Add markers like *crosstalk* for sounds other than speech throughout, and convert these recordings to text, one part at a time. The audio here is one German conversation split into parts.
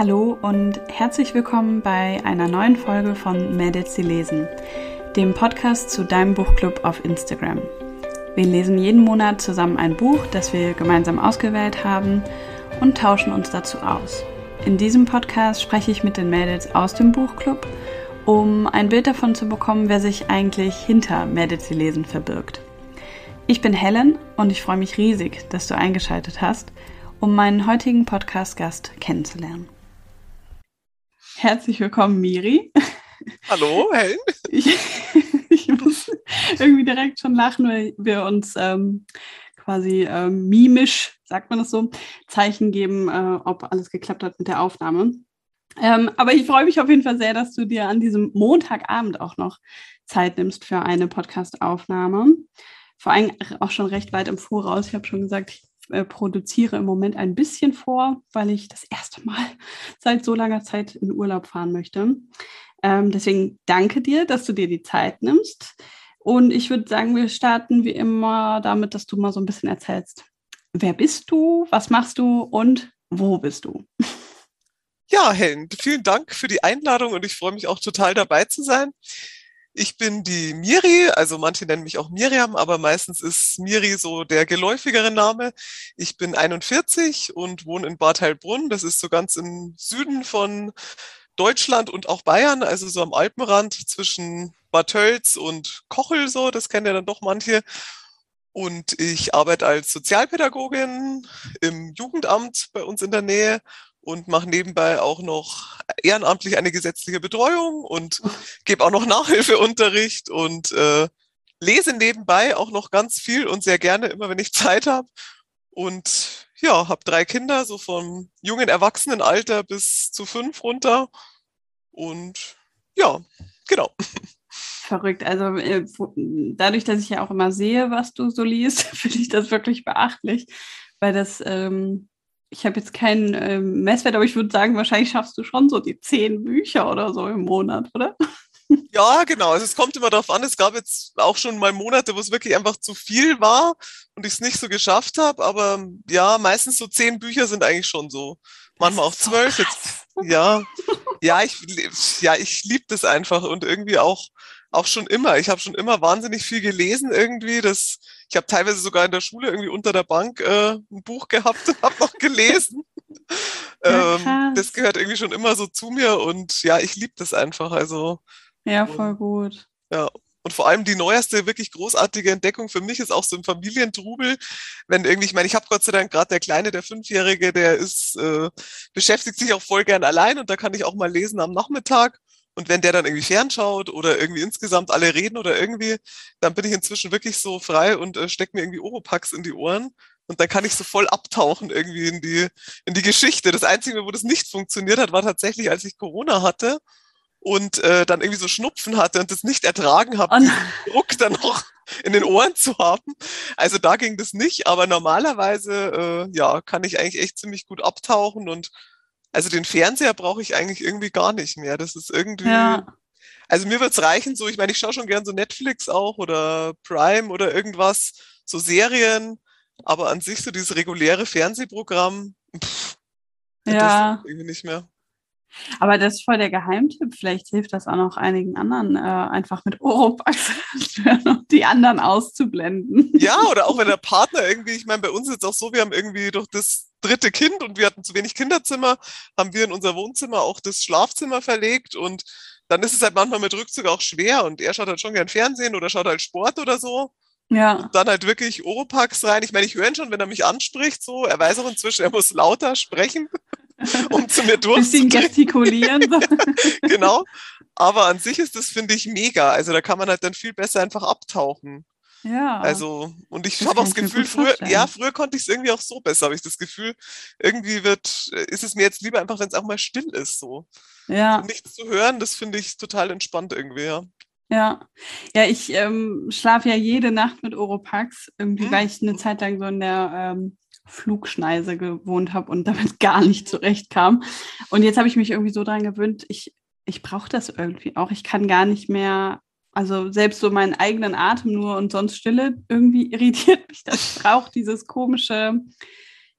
Hallo und herzlich willkommen bei einer neuen Folge von Mädels, sie lesen, dem Podcast zu deinem Buchclub auf Instagram. Wir lesen jeden Monat zusammen ein Buch, das wir gemeinsam ausgewählt haben und tauschen uns dazu aus. In diesem Podcast spreche ich mit den Mädels aus dem Buchclub, um ein Bild davon zu bekommen, wer sich eigentlich hinter Mädels, sie lesen verbirgt. Ich bin Helen und ich freue mich riesig, dass du eingeschaltet hast, um meinen heutigen Podcast-Gast kennenzulernen. Herzlich willkommen, Miri. Hallo, Helen. *laughs* Ich, ich muss irgendwie direkt schon lachen, weil wir uns ähm, quasi ähm, mimisch, sagt man das so, Zeichen geben, äh, ob alles geklappt hat mit der Aufnahme. Ähm, aber ich freue mich auf jeden Fall sehr, dass du dir an diesem Montagabend auch noch Zeit nimmst für eine Podcast-Aufnahme vor allem auch schon recht weit im Voraus. Ich habe schon gesagt, ich äh, produziere im Moment ein bisschen vor, weil ich das erste Mal *laughs* seit so langer Zeit in Urlaub fahren möchte. Ähm, deswegen danke dir, dass du dir die Zeit nimmst. Und ich würde sagen, wir starten wie immer damit, dass du mal so ein bisschen erzählst, wer bist du, was machst du und wo bist du? Ja, Helen, vielen Dank für die Einladung und ich freue mich auch total dabei zu sein. Ich bin die Miri, also manche nennen mich auch Miriam, aber meistens ist Miri so der geläufigere Name. Ich bin 41 und wohne in Bad Heilbrunn. Das ist so ganz im Süden von Deutschland und auch Bayern, also so am Alpenrand zwischen Bad Tölz und Kochel so, das kennen ja dann doch manche. Und ich arbeite als Sozialpädagogin im Jugendamt bei uns in der Nähe und mache nebenbei auch noch ehrenamtlich eine gesetzliche Betreuung und gebe auch noch Nachhilfeunterricht und äh, lese nebenbei auch noch ganz viel und sehr gerne, immer wenn ich Zeit habe. Und ja, habe drei Kinder, so vom jungen Erwachsenenalter bis zu fünf runter. Und ja, genau. Verrückt. Also äh, dadurch, dass ich ja auch immer sehe, was du so liest, *laughs* finde ich das wirklich beachtlich, weil das ähm, ich habe jetzt keinen äh, Messwert, aber ich würde sagen, wahrscheinlich schaffst du schon so die zehn Bücher oder so im Monat, oder? *laughs* Ja, genau. Also es kommt immer darauf an. Es gab jetzt auch schon mal Monate, wo es wirklich einfach zu viel war und ich es nicht so geschafft habe. Aber ja, meistens so zehn Bücher sind eigentlich schon so. Manchmal auch zwölf. So jetzt, ja, ja, ich, ja, ich liebe das einfach und irgendwie auch auch schon immer. Ich habe schon immer wahnsinnig viel gelesen irgendwie. Das, ich habe teilweise sogar in der Schule irgendwie unter der Bank äh, ein Buch *laughs* gehabt und habe noch gelesen. ähm, das gehört irgendwie schon immer so zu mir und ja, ich liebe das einfach. Also ja, voll gut. Ja. Und vor allem die neueste, wirklich großartige Entdeckung für mich ist auch so im Familientrubel, wenn irgendwie, ich meine, ich habe Gott sei Dank gerade der Kleine, der Fünfjährige, der ist, äh, beschäftigt sich auch voll gern allein und da kann ich auch mal lesen am Nachmittag. Und wenn der dann irgendwie fernschaut oder irgendwie insgesamt alle reden oder irgendwie, dann bin ich inzwischen wirklich so frei und äh, stecke mir irgendwie Oropax in die Ohren. Und dann kann ich so voll abtauchen irgendwie in die, in die Geschichte. Das Einzige, wo das nicht funktioniert hat, war tatsächlich, als ich Corona hatte und äh, dann irgendwie so Schnupfen hatte und das nicht ertragen habe, oh diesen Druck dann noch in den Ohren zu haben. Also da ging das nicht, aber normalerweise äh, ja, kann ich eigentlich echt ziemlich gut abtauchen und also den Fernseher brauche ich eigentlich irgendwie gar nicht mehr. Das ist irgendwie. Ja. Also mir wird's reichen, so, ich meine, ich schaue schon gern so Netflix auch oder Prime oder irgendwas, so Serien, aber an sich so dieses reguläre Fernsehprogramm, pff, ja. das irgendwie nicht mehr. Aber das ist voll der Geheimtipp. Vielleicht hilft das auch noch einigen anderen, äh, einfach mit Oropax die anderen auszublenden. Ja, oder auch wenn der *laughs* Partner irgendwie, ich meine, bei uns ist es auch so, wir haben irgendwie durch das dritte Kind und wir hatten zu wenig Kinderzimmer, haben wir in unser Wohnzimmer auch das Schlafzimmer verlegt und dann ist es halt manchmal mit Rückzug auch schwer und er schaut halt schon gern Fernsehen oder schaut halt Sport oder so. Ja. Und dann halt wirklich Oropax rein. Ich meine, ich höre ihn schon, wenn er mich anspricht, so. Er weiß auch inzwischen, er muss lauter sprechen, *laughs* um zu mir durchzudringen. Bisschen gestikulieren. *laughs* genau. Aber an sich ist das, finde ich, mega. Also da kann man halt dann viel besser einfach abtauchen. Ja. Also, und ich habe auch das Gefühl, früher, ja, früher konnte ich es irgendwie auch so besser, habe ich das Gefühl. Irgendwie wird, äh, ist es mir jetzt lieber einfach, wenn es auch mal still ist, so. Ja. Nichts zu hören, das finde ich total entspannt irgendwie, ja. Ja, ja, ich ähm, schlafe ja jede Nacht mit Oropax, irgendwie, hm. weil ich eine Zeit lang so in der ähm, Flugschneise gewohnt habe und damit *laughs* gar nicht zurechtkam. Und jetzt habe ich mich irgendwie so daran gewöhnt, ich, ich brauche das irgendwie auch. Ich kann gar nicht mehr also selbst so meinen eigenen Atem nur und sonst Stille irgendwie *laughs* irritiert mich das. Ich brauche dieses komische,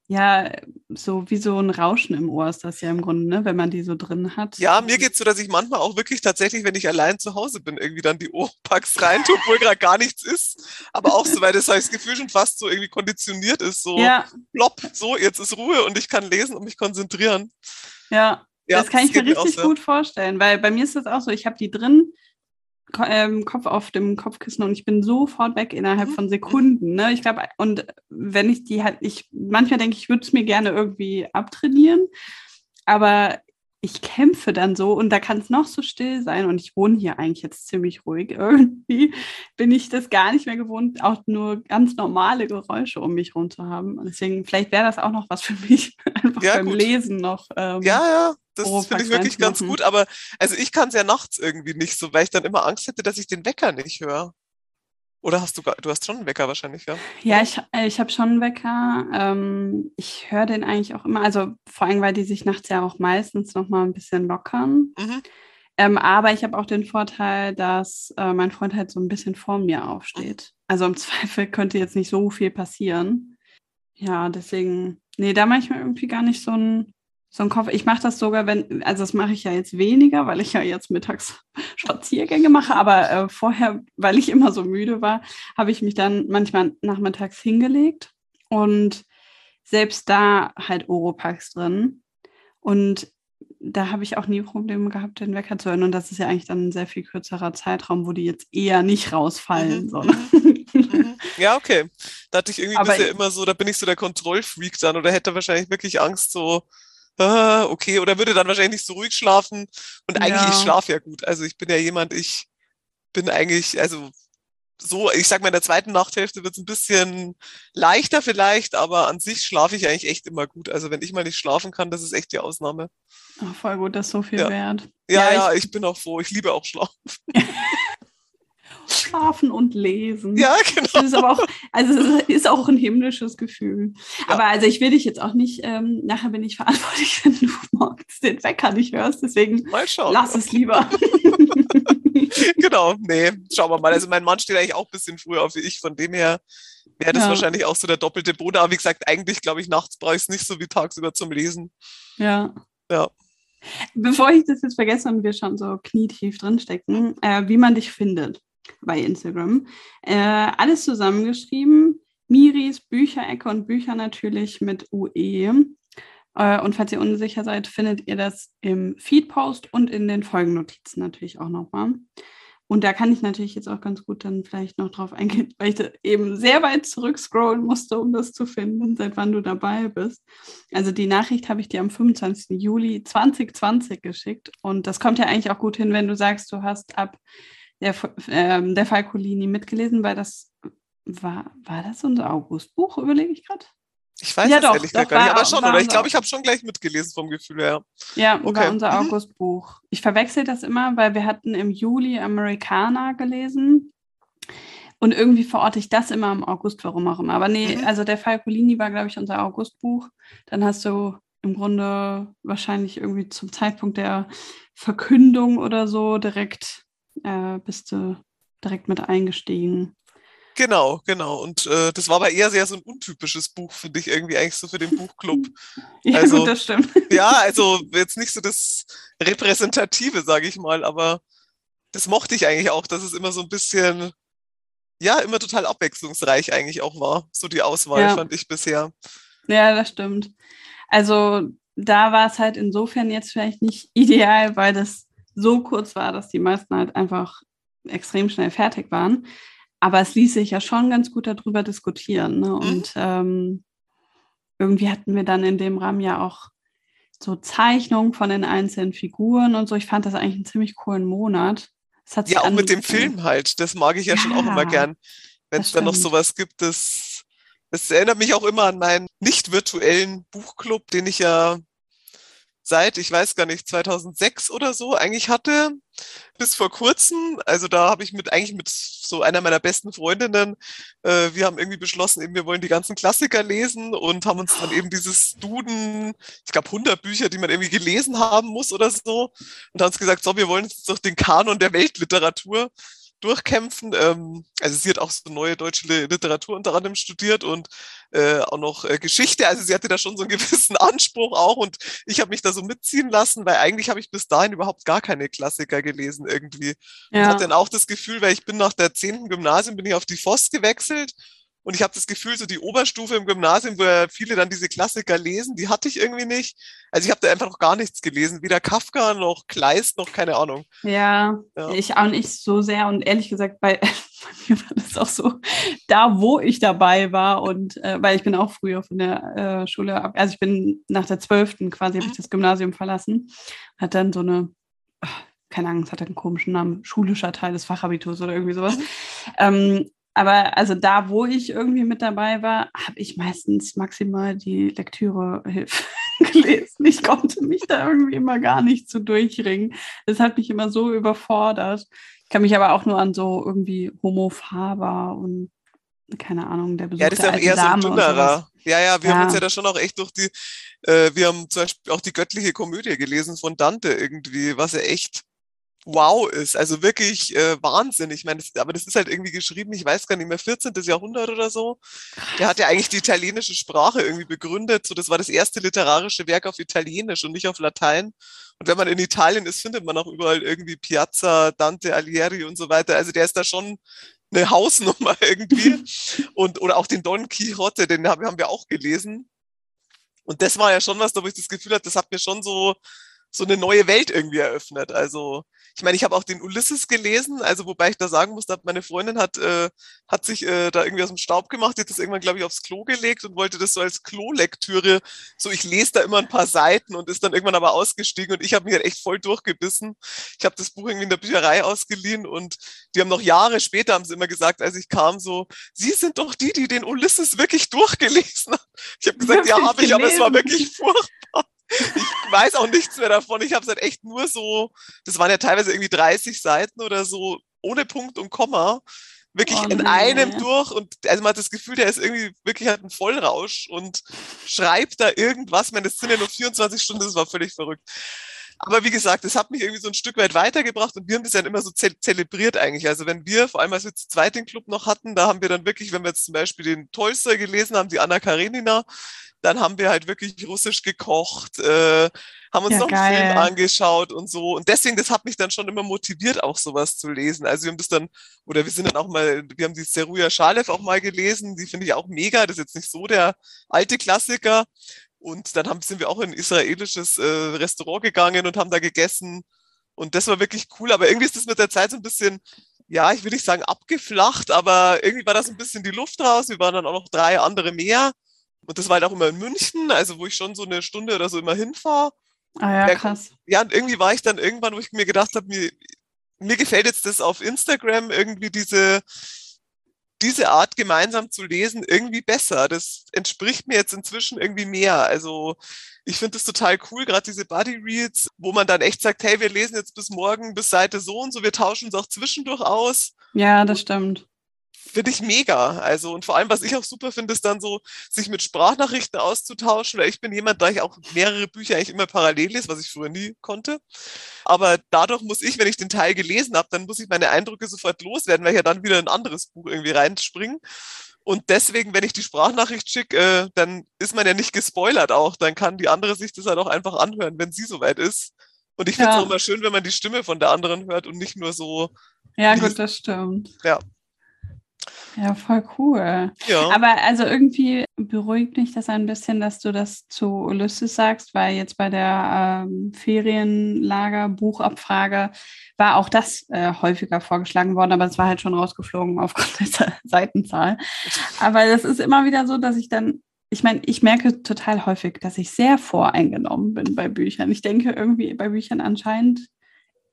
ja, so wie so ein Rauschen im Ohr ist das ja im Grunde, ne? wenn man die so drin hat. Ja, mir geht's so, dass ich manchmal auch wirklich tatsächlich, wenn ich allein zu Hause bin, irgendwie dann die Ohrpacks reintue, obwohl gerade gar nichts ist. Aber auch so, weil das, das Gefühl schon fast so irgendwie konditioniert ist. So, Ja, plopp, so, jetzt ist Ruhe und ich kann lesen und mich konzentrieren. ja. Ja, das kann ich mir geht auch richtig so. gut vorstellen, weil bei mir ist das auch so, ich habe die drin, ähm, Kopf auf dem Kopfkissen und ich bin sofort weg innerhalb Mhm. von Sekunden. Ne? Ich glaube, und wenn ich die halt, ich manchmal denke ich, würde es mir gerne irgendwie abtrainieren, aber ich kämpfe dann so und da kann es noch so still sein und ich wohne hier eigentlich jetzt ziemlich ruhig. *laughs* Irgendwie bin ich das gar nicht mehr gewohnt, auch nur ganz normale Geräusche um mich herum zu haben. Und deswegen, vielleicht wäre das auch noch was für mich, *laughs* einfach Ja, beim gut. Lesen noch. Ähm, Ja, ja, das finde ich wirklich ganz gut. Aber also ich kann es ja nachts irgendwie nicht so, weil ich dann immer Angst hätte, dass ich den Wecker nicht höre. Oder hast du, du hast schon einen Wecker wahrscheinlich, ja? Ja, ich, äh, ich habe schon einen Wecker. Ähm, ich höre den eigentlich auch immer. Also vor allem, weil die sich nachts ja auch meistens noch mal ein bisschen lockern. Mhm. Ähm, aber ich habe auch den Vorteil, dass äh, mein Freund halt so ein bisschen vor mir aufsteht. Also im *laughs* Zweifel könnte jetzt nicht so viel passieren. Ja, deswegen, nee, da mache ich mir irgendwie gar nicht so einen so einen Kopf. Ich mache das sogar, wenn, also das mache ich ja jetzt weniger, weil ich ja jetzt mittags *laughs* Spaziergänge mache, aber äh, vorher, weil ich immer so müde war, habe ich mich dann manchmal nachmittags hingelegt und selbst da halt Oropax drin. Und da habe ich auch nie Probleme gehabt, den Wecker zu hören. Und das ist ja eigentlich dann ein sehr viel kürzerer Zeitraum, wo die jetzt eher nicht rausfallen. Mhm, So. Mhm. Ja, okay. Da hatte ich irgendwie bisher ich- immer so, da bin ich so der Kontrollfreak dann oder hätte wahrscheinlich wirklich Angst, so, ah, okay, oder würde dann wahrscheinlich nicht so ruhig schlafen. Und eigentlich, Ja. ich schlafe ja gut. Also ich bin ja jemand, ich bin eigentlich, also so, ich sag mal, in der zweiten Nachthälfte wird es ein bisschen leichter vielleicht, aber an sich schlafe ich eigentlich echt immer gut. Also wenn ich mal nicht schlafen kann, das ist echt die Ausnahme. Ach, voll gut, das ist so viel Ja. wert. Ja, Ja, ja, ich, bin auch froh. Ich liebe auch Schlaf. *laughs* Schlafen und lesen. Ja, genau. Das ist aber auch, also es ist auch ein himmlisches Gefühl. Ja. Aber also ich will dich jetzt auch nicht, ähm, nachher bin ich verantwortlich, wenn *laughs* du morgens den Wecker nicht hörst. Deswegen Mal schauen. lass es lieber. *laughs* Genau, nee, schauen wir mal. Also mein Mann steht eigentlich auch ein bisschen früher auf wie ich, von dem her wäre das Ja. wahrscheinlich auch so der doppelte Boden. Aber wie gesagt, eigentlich glaube ich, nachts brauche ich es nicht so wie tagsüber zum Lesen. ja. Ja. Bevor ich das jetzt vergesse und wir schon so knietief drinstecken, äh, wie man dich findet bei Instagram. Äh, alles zusammengeschrieben. Miris Bücherecke und Bücher natürlich mit UE. Äh, und falls ihr unsicher seid, findet ihr das im Feedpost und in den Folgennotizen natürlich auch nochmal. Und da kann ich natürlich jetzt auch ganz gut dann vielleicht noch drauf eingehen, weil ich eben sehr weit zurückscrollen musste, um das zu finden, seit wann du dabei bist. Also die Nachricht habe ich dir am 25. Juli 2020 geschickt. Und das kommt ja eigentlich auch gut hin, wenn du sagst, du hast ab der, ähm, der Falcolini mitgelesen, weil das war, war das unser Augustbuch, überlege ich gerade? Ich weiß Ja, es doch, ehrlich gesagt gar nicht, aber schon, oder? Ich glaube, ich habe schon gleich mitgelesen vom Gefühl her. Ja, Okay. war unser Mhm. Augustbuch. Ich verwechsel das immer, weil wir hatten im Juli Amerikaner gelesen. Und irgendwie verorte ich das immer im August, warum auch immer. Aber nee, Mhm. also der Falcolini war, glaube ich, unser Augustbuch. Dann hast du im Grunde wahrscheinlich irgendwie zum Zeitpunkt der Verkündung oder so direkt äh, bist du direkt mit eingestiegen. Genau, genau. Und äh, das war aber eher sehr so ein untypisches Buch, finde ich irgendwie eigentlich so für den Buchclub. *laughs* Ja, Also- gut, das stimmt. *laughs* ja, also jetzt nicht so das Repräsentative, sage ich mal, aber das mochte ich eigentlich auch, dass es immer so ein bisschen, ja, immer total abwechslungsreich eigentlich auch war. So die Auswahl Ja. fand ich bisher. Ja, das stimmt. Also da war es halt insofern jetzt vielleicht nicht *laughs* ideal, weil das so kurz war, dass die meisten halt einfach extrem schnell fertig waren. Aber es ließ sich ja schon ganz gut darüber diskutieren. Ne? Und ähm, irgendwie hatten wir dann in dem Rahmen ja auch so Zeichnungen von den einzelnen Figuren und so. Ich fand das eigentlich einen ziemlich coolen Monat. Ja, auch mit dem Film *laughs* halt. Das mag ich ja, schon auch immer Ja, gern. Wenn es dann noch sowas gibt, das, das erinnert mich auch immer an meinen nicht virtuellen Buchclub, den ich ja seit, ich weiß gar nicht, 2006 oder so eigentlich hatte, bis vor kurzem. Also da habe ich mit eigentlich mit so einer meiner besten Freundinnen, äh, wir haben irgendwie beschlossen, eben wir wollen die ganzen Klassiker lesen und haben uns dann eben dieses Duden, ich glaube 100 Bücher, die man irgendwie gelesen haben muss oder so, und haben uns gesagt, so, wir wollen jetzt doch den Kanon der Weltliteratur. Durchkämpfen. Ähm, also sie hat auch so neue deutsche Literatur unter anderem studiert und äh, auch noch äh, Geschichte. Also sie hatte da schon so einen gewissen *laughs* Anspruch auch und ich habe mich da so mitziehen lassen, weil eigentlich habe ich bis dahin überhaupt gar keine Klassiker gelesen irgendwie. Ja. Und hatte dann auch das Gefühl, weil ich bin nach der zehnten Gymnasium, bin ich auf die Voss gewechselt und ich habe das Gefühl, so die Oberstufe im Gymnasium, wo ja viele dann diese Klassiker lesen, die hatte ich irgendwie nicht. Also ich habe da einfach noch gar nichts gelesen. Weder Kafka noch Kleist noch keine Ahnung. Ja, ja, ich auch nicht so sehr. Und ehrlich gesagt, bei, *laughs* bei mir war das auch so, da wo ich dabei war und äh, weil ich bin auch früher von der äh, Schule ab, also ich bin nach der zwölften quasi, habe ich das Gymnasium verlassen, hat dann so eine keine Ahnung, es hat einen komischen Namen, schulischer Teil des Fachabiturs oder irgendwie sowas. ähm, aber also da, wo ich irgendwie mit dabei war, habe ich meistens maximal die Lektürehilfe *laughs* gelesen. Ich konnte mich da irgendwie immer gar nicht zu durchringen. Das hat mich immer so überfordert. Ich kann mich aber auch nur an so irgendwie Homo Faber und keine Ahnung, der Besuch Ja, das ist ja eher Dame so ein dünnerer. Ja, ja, wir ja. haben uns ja da schon auch echt durch die, äh, wir haben zum Beispiel auch die göttliche Komödie gelesen von Dante irgendwie, was ja echt wow ist. Also wirklich äh, Wahnsinn. Ich meine, aber das ist halt irgendwie geschrieben, ich weiß gar nicht mehr, 14. Jahrhundert oder so. Der hat ja eigentlich die italienische Sprache irgendwie begründet. So, das war das erste literarische Werk auf Italienisch und nicht auf Latein. Und wenn man in Italien ist, findet man auch überall irgendwie Piazza, Dante, Alighieri und so weiter. Also der ist da schon eine Hausnummer *laughs* irgendwie. und, oder auch den Don Quixote, den haben wir auch gelesen. Und das war ja schon was, da wo ich das Gefühl hatte, das hat mir schon so so eine neue Welt irgendwie eröffnet. Also ich meine, ich habe auch den Ulysses gelesen, also wobei ich da sagen muss, meine Freundin hat, äh, hat sich äh, da irgendwie aus dem Staub gemacht, die hat das irgendwann, glaube ich, aufs Klo gelegt und wollte das so als Klolektüre, so ich lese da immer ein paar Seiten und ist dann irgendwann aber ausgestiegen und ich habe mich halt echt voll durchgebissen. Ich habe das Buch irgendwie in der Bücherei ausgeliehen und die haben noch Jahre später, haben sie immer gesagt, als ich kam, so, Sie sind doch die, die den Ulysses wirklich durchgelesen haben. Ich habe gesagt, ja, habe ich, aber es war wirklich furchtbar ich weiß auch nichts mehr davon. Ich habe es halt echt nur so, das waren ja teilweise irgendwie 30 Seiten oder so, ohne Punkt und Komma, wirklich oh, in einem durch. Und also man hat das Gefühl, der ist irgendwie wirklich halt ein Vollrausch und schreibt da irgendwas. Ich meine, das sind ja nur 24 Stunden, das war völlig verrückt. Aber wie gesagt, es hat mich irgendwie so ein Stück weit weitergebracht und wir haben das ja immer so ze zelebriert eigentlich. Also wenn wir, vor allem als wir zu zweit den Club noch hatten, da haben wir dann wirklich, wenn wir jetzt zum Beispiel den Tolstoi gelesen haben, die Anna Karenina, dann haben wir halt wirklich russisch gekocht, äh, haben uns ja, noch einen Film angeschaut und so. Und deswegen, das hat mich dann schon immer motiviert, auch sowas zu lesen. Also wir haben das dann, oder wir sind dann auch mal, wir haben die Seruja Schalev auch mal gelesen, die finde ich auch mega. Das ist jetzt nicht so der alte Klassiker. Und dann haben, sind wir auch in ein israelisches äh, Restaurant gegangen und haben da gegessen. Und das war wirklich cool. Aber irgendwie ist das mit der Zeit so ein bisschen, ja, ich will nicht sagen abgeflacht, aber irgendwie war das ein bisschen die Luft raus. Wir waren dann auch noch drei andere mehr. Und das war halt auch immer in München, also wo ich schon so eine Stunde oder so immer hinfahre. Ah ja, krass. Ja, und irgendwie war ich dann irgendwann, wo ich mir gedacht habe, mir, mir gefällt jetzt das auf Instagram irgendwie diese, diese Art gemeinsam zu lesen irgendwie besser. Das entspricht mir jetzt inzwischen irgendwie mehr. Also ich finde das total cool, gerade diese Buddy Reads, wo man dann echt sagt, hey, wir lesen jetzt bis morgen bis Seite so und so, wir tauschen uns auch zwischendurch aus. Ja, das stimmt finde ich mega. Also, und vor allem, was ich auch super finde, ist dann so, sich mit Sprachnachrichten auszutauschen, weil ich bin jemand, da ich auch mehrere Bücher eigentlich immer parallel lese, was ich früher nie konnte. Aber dadurch muss ich, wenn ich den Teil gelesen habe, dann muss ich meine Eindrücke sofort loswerden, weil ich ja dann wieder ein anderes Buch irgendwie reinspringen. Und deswegen, wenn ich die Sprachnachricht schicke, äh, dann ist man ja nicht gespoilert auch. Dann kann die andere sich das halt auch einfach anhören, wenn sie soweit ist. Und ich finde es ja. auch immer schön, wenn man die Stimme von der anderen hört und nicht nur so. Ja, gut, das stimmt. Ja. Ja, voll cool. Ja. Aber also irgendwie beruhigt mich das ein bisschen, dass du das zu Ulysses sagst, weil jetzt bei der ähm, Ferienlager-Buchabfrage war auch das äh, häufiger vorgeschlagen worden, aber es war halt schon rausgeflogen aufgrund *laughs* der Seitenzahl. Aber das ist immer wieder so, dass ich dann ich meine, ich merke total häufig, dass ich sehr voreingenommen bin bei Büchern. Ich denke irgendwie bei Büchern anscheinend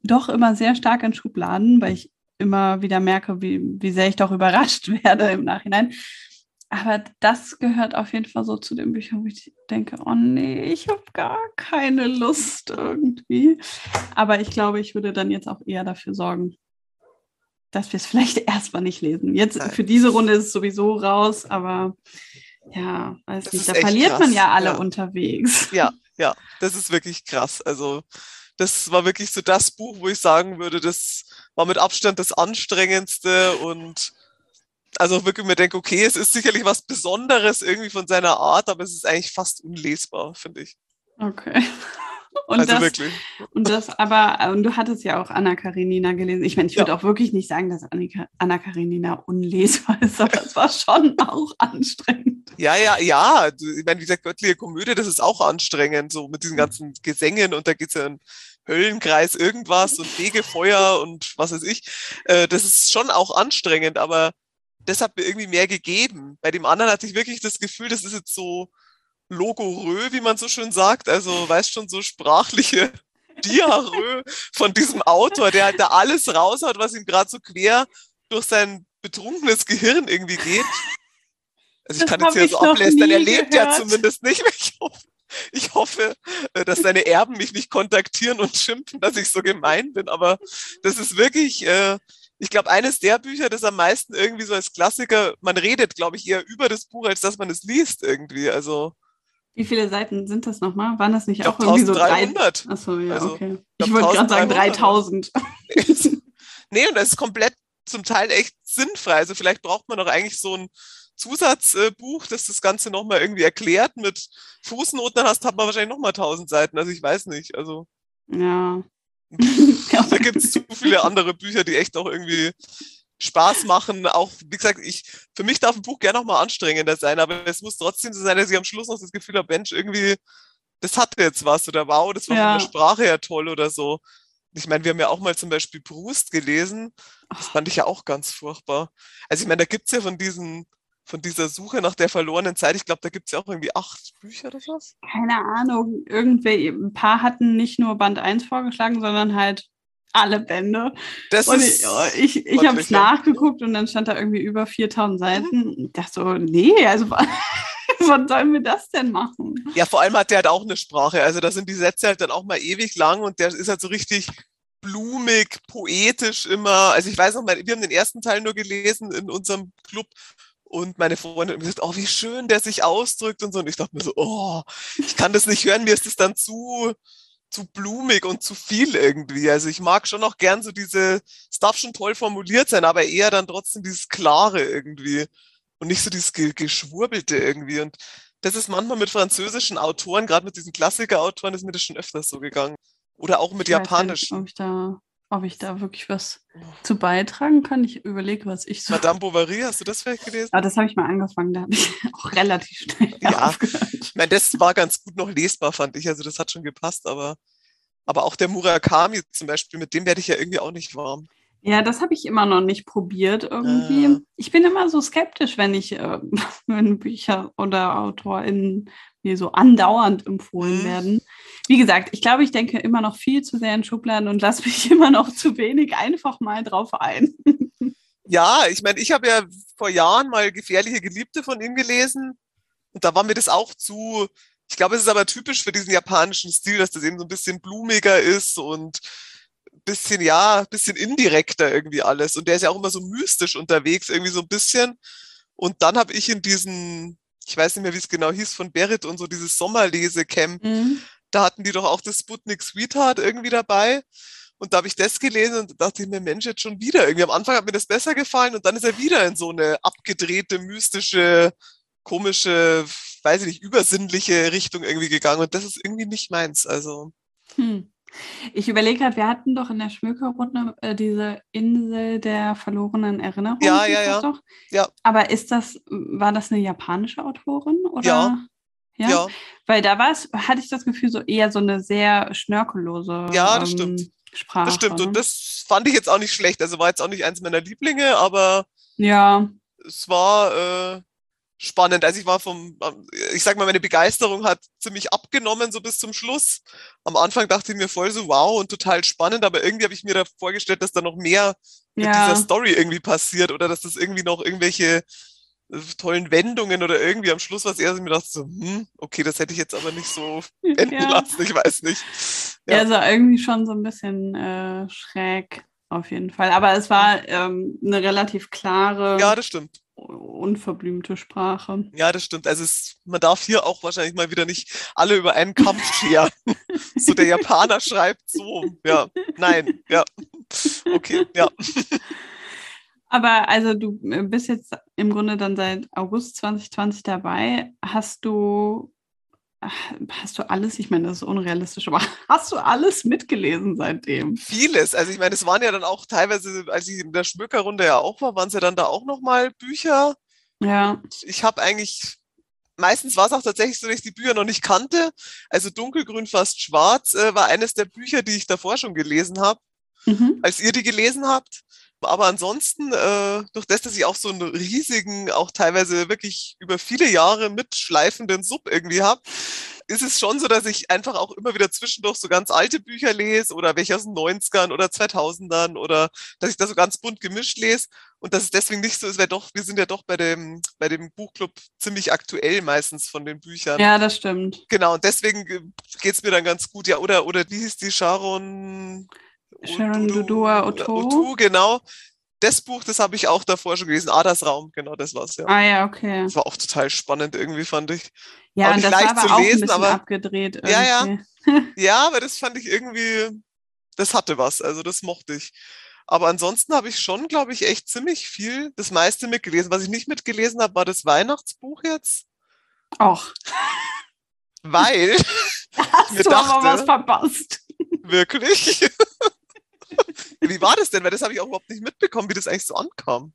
doch immer sehr stark in Schubladen, weil ich immer wieder merke, wie, wie sehr ich doch überrascht *laughs* werde im Nachhinein. Aber das gehört auf jeden Fall so zu den Büchern, wo ich denke, oh nee, ich habe gar keine Lust irgendwie. Aber ich glaube, ich würde dann jetzt auch eher dafür sorgen, dass wir es vielleicht *laughs* erstmal nicht lesen. Jetzt für diese Runde ist es sowieso raus, aber ja, weiß nicht, da verliert krass. man ja alle ja. unterwegs. *laughs* Ja, ja, das ist wirklich krass. Also das war wirklich so das Buch, wo ich sagen würde, das war mit Abstand das anstrengendste und also wirklich mir denke, okay, es ist sicherlich was Besonderes irgendwie von seiner Art, aber es ist eigentlich fast unlesbar, finde ich. Okay. Und also das, wirklich. Und das aber, und du hattest ja auch Anna Karenina gelesen. Ich meine, ich würde Ja. auch wirklich nicht sagen, dass Anna Karenina unlesbar ist, aber es war schon auch anstrengend. Ja, ja, ja. Ich meine, wie gesagt, göttliche Komödie, das ist auch anstrengend, so mit diesen ganzen Gesängen und da geht's ja in Höllenkreis irgendwas und *laughs* Fegefeuer und was weiß ich. Äh, das ist schon auch anstrengend, aber das hat mir irgendwie mehr gegeben. Bei dem anderen hatte ich wirklich das Gefühl, das ist jetzt so logorö, wie man so schön sagt. Also, weißt schon, so sprachliche *laughs* Diarrhoe von diesem Autor, der halt da alles raushaut, was ihm gerade so quer durch sein betrunkenes Gehirn irgendwie geht. Also ich Das kann jetzt hier so ablästern, er lebt ja zumindest nicht. *laughs* Ich hoffe, ich hoffe, äh, dass seine Erben mich nicht kontaktieren und schimpfen, dass ich so gemein bin. Aber das ist wirklich, äh, ich glaube, eines der Bücher, das am meisten irgendwie so als Klassiker, man redet, glaube ich, eher über das Buch, als dass man es liest irgendwie. Also Wie viele Seiten sind das nochmal? Waren das nicht ich auch irgendwie so drei? 1300. Achso, ja, Also, okay. ich wollte gerade sagen 1300. 3000. *laughs* nee, und das ist komplett zum Teil echt sinnfrei. Also vielleicht braucht man doch eigentlich so ein Zusatzbuch, das das Ganze nochmal irgendwie erklärt mit Fußnoten, dann hast, hat man wahrscheinlich nochmal 1000 Seiten. Also ich weiß nicht. Also Ja. *laughs* da gibt es zu viele andere Bücher, die echt auch irgendwie Spaß machen. Auch, wie gesagt, ich, für mich darf ein Buch gerne nochmal anstrengender sein, aber es muss trotzdem so sein, dass ich am Schluss noch das Gefühl habe, Mensch, irgendwie, das hatte jetzt was oder wow, das war Ja. von der Sprache her toll oder so. Ich meine, wir haben ja auch mal zum Beispiel Proust gelesen. Das fand ich ja auch ganz furchtbar. Also ich meine, da gibt's ja von diesen, von dieser Suche nach der verlorenen Zeit, ich glaube, da gibt's ja auch irgendwie acht Bücher oder was. Keine Ahnung. Irgendwer, ein paar hatten nicht nur Band 1 vorgeschlagen, sondern halt alle Bände. Das Und ist ich, oh, ich, ich habe es nachgeguckt und dann stand da irgendwie über 4000 Seiten. Ich dachte so, nee, also *laughs* was sollen wir das denn machen? Ja, vor allem hat der halt auch eine Sprache. Also da sind die Sätze halt dann auch mal ewig lang und der ist halt so richtig blumig, poetisch immer. Also ich weiß noch, mein- wir haben den ersten Teil nur gelesen in unserem Club und meine Freundin hat gesagt, oh, wie schön der sich ausdrückt und so. Und ich dachte mir so, oh, ich kann das nicht hören, mir ist das dann zu, zu blumig und zu viel irgendwie. Also ich mag schon noch gern so diese, es darf schon toll formuliert sein, aber eher dann trotzdem dieses Klare irgendwie und nicht so dieses Ge Geschwurbelte irgendwie. Und das ist manchmal mit französischen Autoren, gerade mit diesen Klassikerautoren, ist mir das schon öfters so gegangen. Oder auch mit Ich weiß ja nicht, japanischen. ob ich da, ob ich da wirklich was zu beitragen kann. Ich überlege, was ich so. Madame Bovary, hast du das vielleicht gelesen? Aber das habe ich mal angefangen, da habe ich *laughs* auch relativ schnell Ja. aufgehört. Ich meine, das war ganz gut noch lesbar, fand ich. Also das hat schon gepasst, aber, aber auch der Murakami zum Beispiel, mit dem werde ich ja irgendwie auch nicht warm. Ja, das habe ich immer noch nicht probiert irgendwie. Ah. Ich bin immer so skeptisch, wenn ich, äh, *laughs* wenn Bücher oder AutorInnen mir so andauernd empfohlen Mhm. werden. Wie gesagt, ich glaube, ich denke immer noch viel zu sehr in Schubladen und lasse mich *laughs* immer noch zu wenig einfach mal drauf ein. *laughs* Ja, ich meine, ich habe ja vor Jahren mal Gefährliche Geliebte von ihm gelesen und da war mir das auch zu, ich glaube, es ist aber typisch für diesen japanischen Stil, dass das eben so ein bisschen blumiger ist und bisschen, ja, ein bisschen indirekter irgendwie alles. Und der ist ja auch immer so mystisch unterwegs, irgendwie so ein bisschen. Und dann habe ich in diesen, ich weiß nicht mehr, wie es genau hieß, von Berit und so dieses Sommerlesecamp, da hatten die doch auch das Sputnik Sweetheart irgendwie dabei. Und da habe ich das gelesen und dachte ich mir, Mensch, jetzt schon wieder. Irgendwie am Anfang hat mir das besser gefallen und dann ist er wieder in so eine abgedrehte, mystische, komische, weiß ich nicht, übersinnliche Richtung irgendwie gegangen. Und das ist irgendwie nicht meins. Also, Hm. Ich überlege gerade, wir hatten doch in der Schmökerrunde äh, diese Insel der verlorenen Erinnerungen. Ja, ja, ja. Doch? Ja. Aber ist das, war das eine japanische Autorin? Oder? Ja. Ja. ja, Weil da war es, hatte ich das Gefühl, so eher so eine sehr schnörkellose Ja, das ähm, stimmt. Sprache. das stimmt. ne? Und das fand ich jetzt auch nicht schlecht. Also war jetzt auch nicht eins meiner Lieblinge, aber ja, es war äh, spannend. Also ich war vom, ich sag mal, meine Begeisterung hat ziemlich abgenommen, so bis zum Schluss. Am Anfang dachte ich mir voll so, wow, und total spannend, aber irgendwie habe ich mir da vorgestellt, dass da noch mehr mit ja. dieser Story irgendwie passiert oder dass das irgendwie noch irgendwelche äh, tollen Wendungen oder irgendwie am Schluss was eher so mir dachte so, hm, okay, das hätte ich jetzt aber nicht so *laughs* enden ja. lassen, ich weiß nicht. ja, Ja. also irgendwie schon so ein bisschen äh, schräg auf jeden Fall. Aber es war ähm, eine relativ klare Ja, das stimmt. Unverblümte Sprache. Ja, das stimmt. Also es, man darf hier auch wahrscheinlich mal wieder nicht alle über einen Kampf *laughs* scheren. so der Japaner schreibt so. Ja, nein, ja. Okay, ja. Aber also du äh, bist jetzt im Grunde dann seit August 2020 dabei. Hast du hast du alles, ich meine, das ist unrealistisch, aber *laughs* hast du alles mitgelesen seitdem? Vieles. Also ich meine, es waren ja dann auch teilweise, als ich in der Schmökerrunde ja auch war, waren es ja dann da auch nochmal Bücher. Ja. Ich habe eigentlich, meistens war es auch tatsächlich so, dass ich die Bücher noch nicht kannte. Also Dunkelgrün, fast schwarz äh, war eines der Bücher, die ich davor schon gelesen habe, mhm. als ihr die gelesen habt. Aber ansonsten, äh, durch das, dass ich auch so einen riesigen, auch teilweise wirklich über viele Jahre mitschleifenden Sub irgendwie habe, ist es schon so, dass ich einfach auch immer wieder zwischendurch so ganz alte Bücher lese oder welche aus den 90ern oder 2000ern oder dass ich da so ganz bunt gemischt lese und dass es deswegen nicht so ist, weil doch, wir sind ja doch bei dem, bei dem Buchclub ziemlich aktuell meistens von den Büchern. Ja, das stimmt. Genau, und deswegen äh, geht's mir dann ganz gut. Ja, oder, oder wie hieß die Sharon? Sharon Dodua Otto. Otto, genau. Das Buch, das habe ich auch davor schon gelesen. Aders Raum, genau, das war's ja. Ah ja, okay. Das war auch total spannend irgendwie, fand ich. Ja, auch und das leicht war aber zu lesen, auch ein aber abgedreht. Irgendwie. Ja, ja. *laughs* ja, aber das fand ich irgendwie, das hatte was, also das mochte ich. Aber ansonsten habe ich schon, glaube ich, echt ziemlich viel, das meiste mitgelesen. Was ich nicht mitgelesen habe, war das Weihnachtsbuch jetzt. Ach. Weil. *laughs* Hast du dachte, aber was verpasst. Wirklich? *laughs* wie war das denn? Weil das habe ich auch überhaupt nicht mitbekommen, wie das eigentlich so ankam.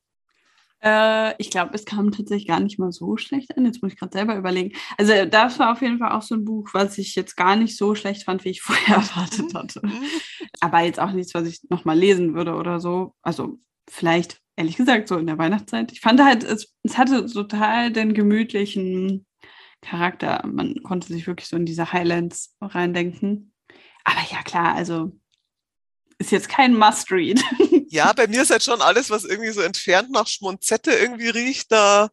Äh, ich glaube, es kam tatsächlich gar nicht mal so schlecht an. Jetzt muss ich gerade selber überlegen. Also das war auf jeden Fall auch so ein Buch, was ich jetzt gar nicht so schlecht fand, wie ich *laughs* vorher erwartet hatte. Aber jetzt auch nichts, was ich nochmal lesen würde oder so. Also vielleicht, ehrlich gesagt, so in der Weihnachtszeit. Ich fand halt, es, es hatte total den gemütlichen Charakter. Man konnte sich wirklich so in diese Highlands reindenken. Aber ja, klar, also ist jetzt kein Must-Read. *laughs* Ja, bei mir ist halt schon alles, was irgendwie so entfernt nach Schmonzette irgendwie riecht, da,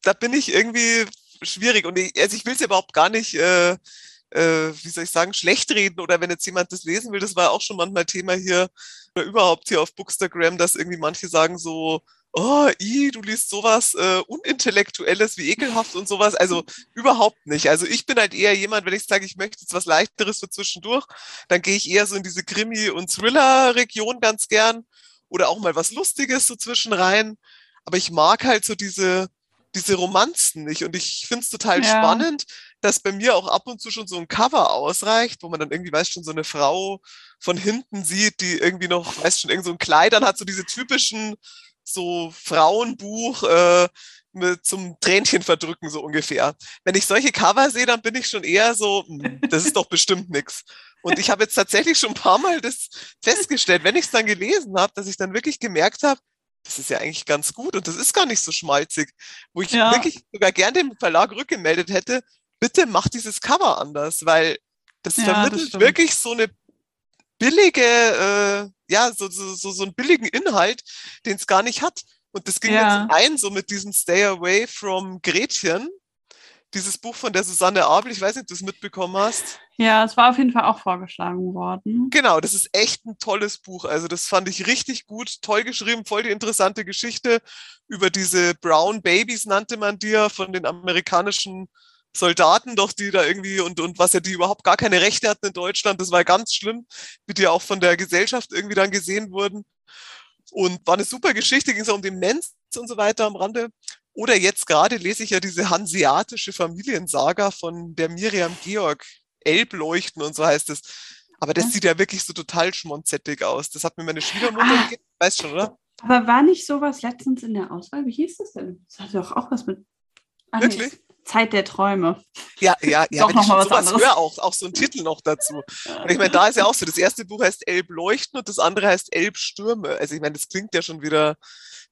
da bin ich irgendwie schwierig. Und ich, also ich will es überhaupt gar nicht, äh, äh, wie soll ich sagen, schlecht reden oder wenn jetzt jemand das lesen will, das war auch schon manchmal Thema hier oder überhaupt hier auf Bookstagram, dass irgendwie manche sagen so, oh, i, du liest sowas äh, Unintellektuelles wie ekelhaft und sowas. Also überhaupt nicht. Also ich bin halt eher jemand, wenn ich sage, ich möchte jetzt was Leichteres für zwischendurch, dann gehe ich eher so in diese Krimi- und Thriller-Region ganz gern oder auch mal was Lustiges so zwischen rein. Aber ich mag halt so diese, diese Romanzen nicht. Und ich finde es total ja. spannend, dass bei mir auch ab und zu schon so ein Cover ausreicht, wo man dann irgendwie, weiß schon, so eine Frau von hinten sieht, die irgendwie noch, weiß schon, irgend so ein Kleid dann hat, so diese typischen so Frauenbuch äh, mit zum Tränchen verdrücken, so ungefähr. Wenn ich solche Cover sehe, dann bin ich schon eher so, hm, das ist doch bestimmt nix. Und ich habe jetzt tatsächlich schon ein paar Mal das festgestellt, wenn ich es dann gelesen habe, dass ich dann wirklich gemerkt habe, das ist ja eigentlich ganz gut und das ist gar nicht so schmalzig, wo ich ja. wirklich sogar gern dem Verlag rückgemeldet hätte, bitte mach dieses Cover anders, weil das ja, vermittelt das wirklich so eine billige, äh, ja, so, so, so, so einen billigen Inhalt, den es gar nicht hat. Und das ging ja. jetzt ein, so mit diesem Stay Away from Gretchen. Dieses Buch von der Susanne Abel, ich weiß nicht, ob du es mitbekommen hast. Ja, es war auf jeden Fall auch vorgeschlagen worden. Genau, das ist echt ein tolles Buch. Also das fand ich richtig gut, toll geschrieben, voll die interessante Geschichte über diese Brown Babies, nannte man die ja, von den amerikanischen Soldaten doch, die da irgendwie und, und was ja die überhaupt gar keine Rechte hatten in Deutschland, das war ganz schlimm, wie die auch von der Gesellschaft irgendwie dann gesehen wurden. Und war eine super Geschichte, ging es auch um Demenz und so weiter am Rande. Oder jetzt gerade lese ich ja diese hanseatische Familiensaga von der Miriam Georg, Elbleuchten und so heißt es. Aber das sieht ja wirklich so total schmonzettig aus. Das hat mir meine Schwiegermutter ah, gegeben, weißt schon, oder? Aber war nicht sowas letztens in der Auswahl? Wie hieß das denn? Das hatte doch auch was mit. Ah, Wirklich? Nee, Zeit der Träume. Ja, ja, ja, *laughs* Doch schon sowas anderes. höre, auch, auch so ein Titel noch dazu. Und ich meine, da ist ja auch so, das erste Buch heißt Elbleuchten und das andere heißt Elbstürme. Also ich meine, das klingt ja schon wieder,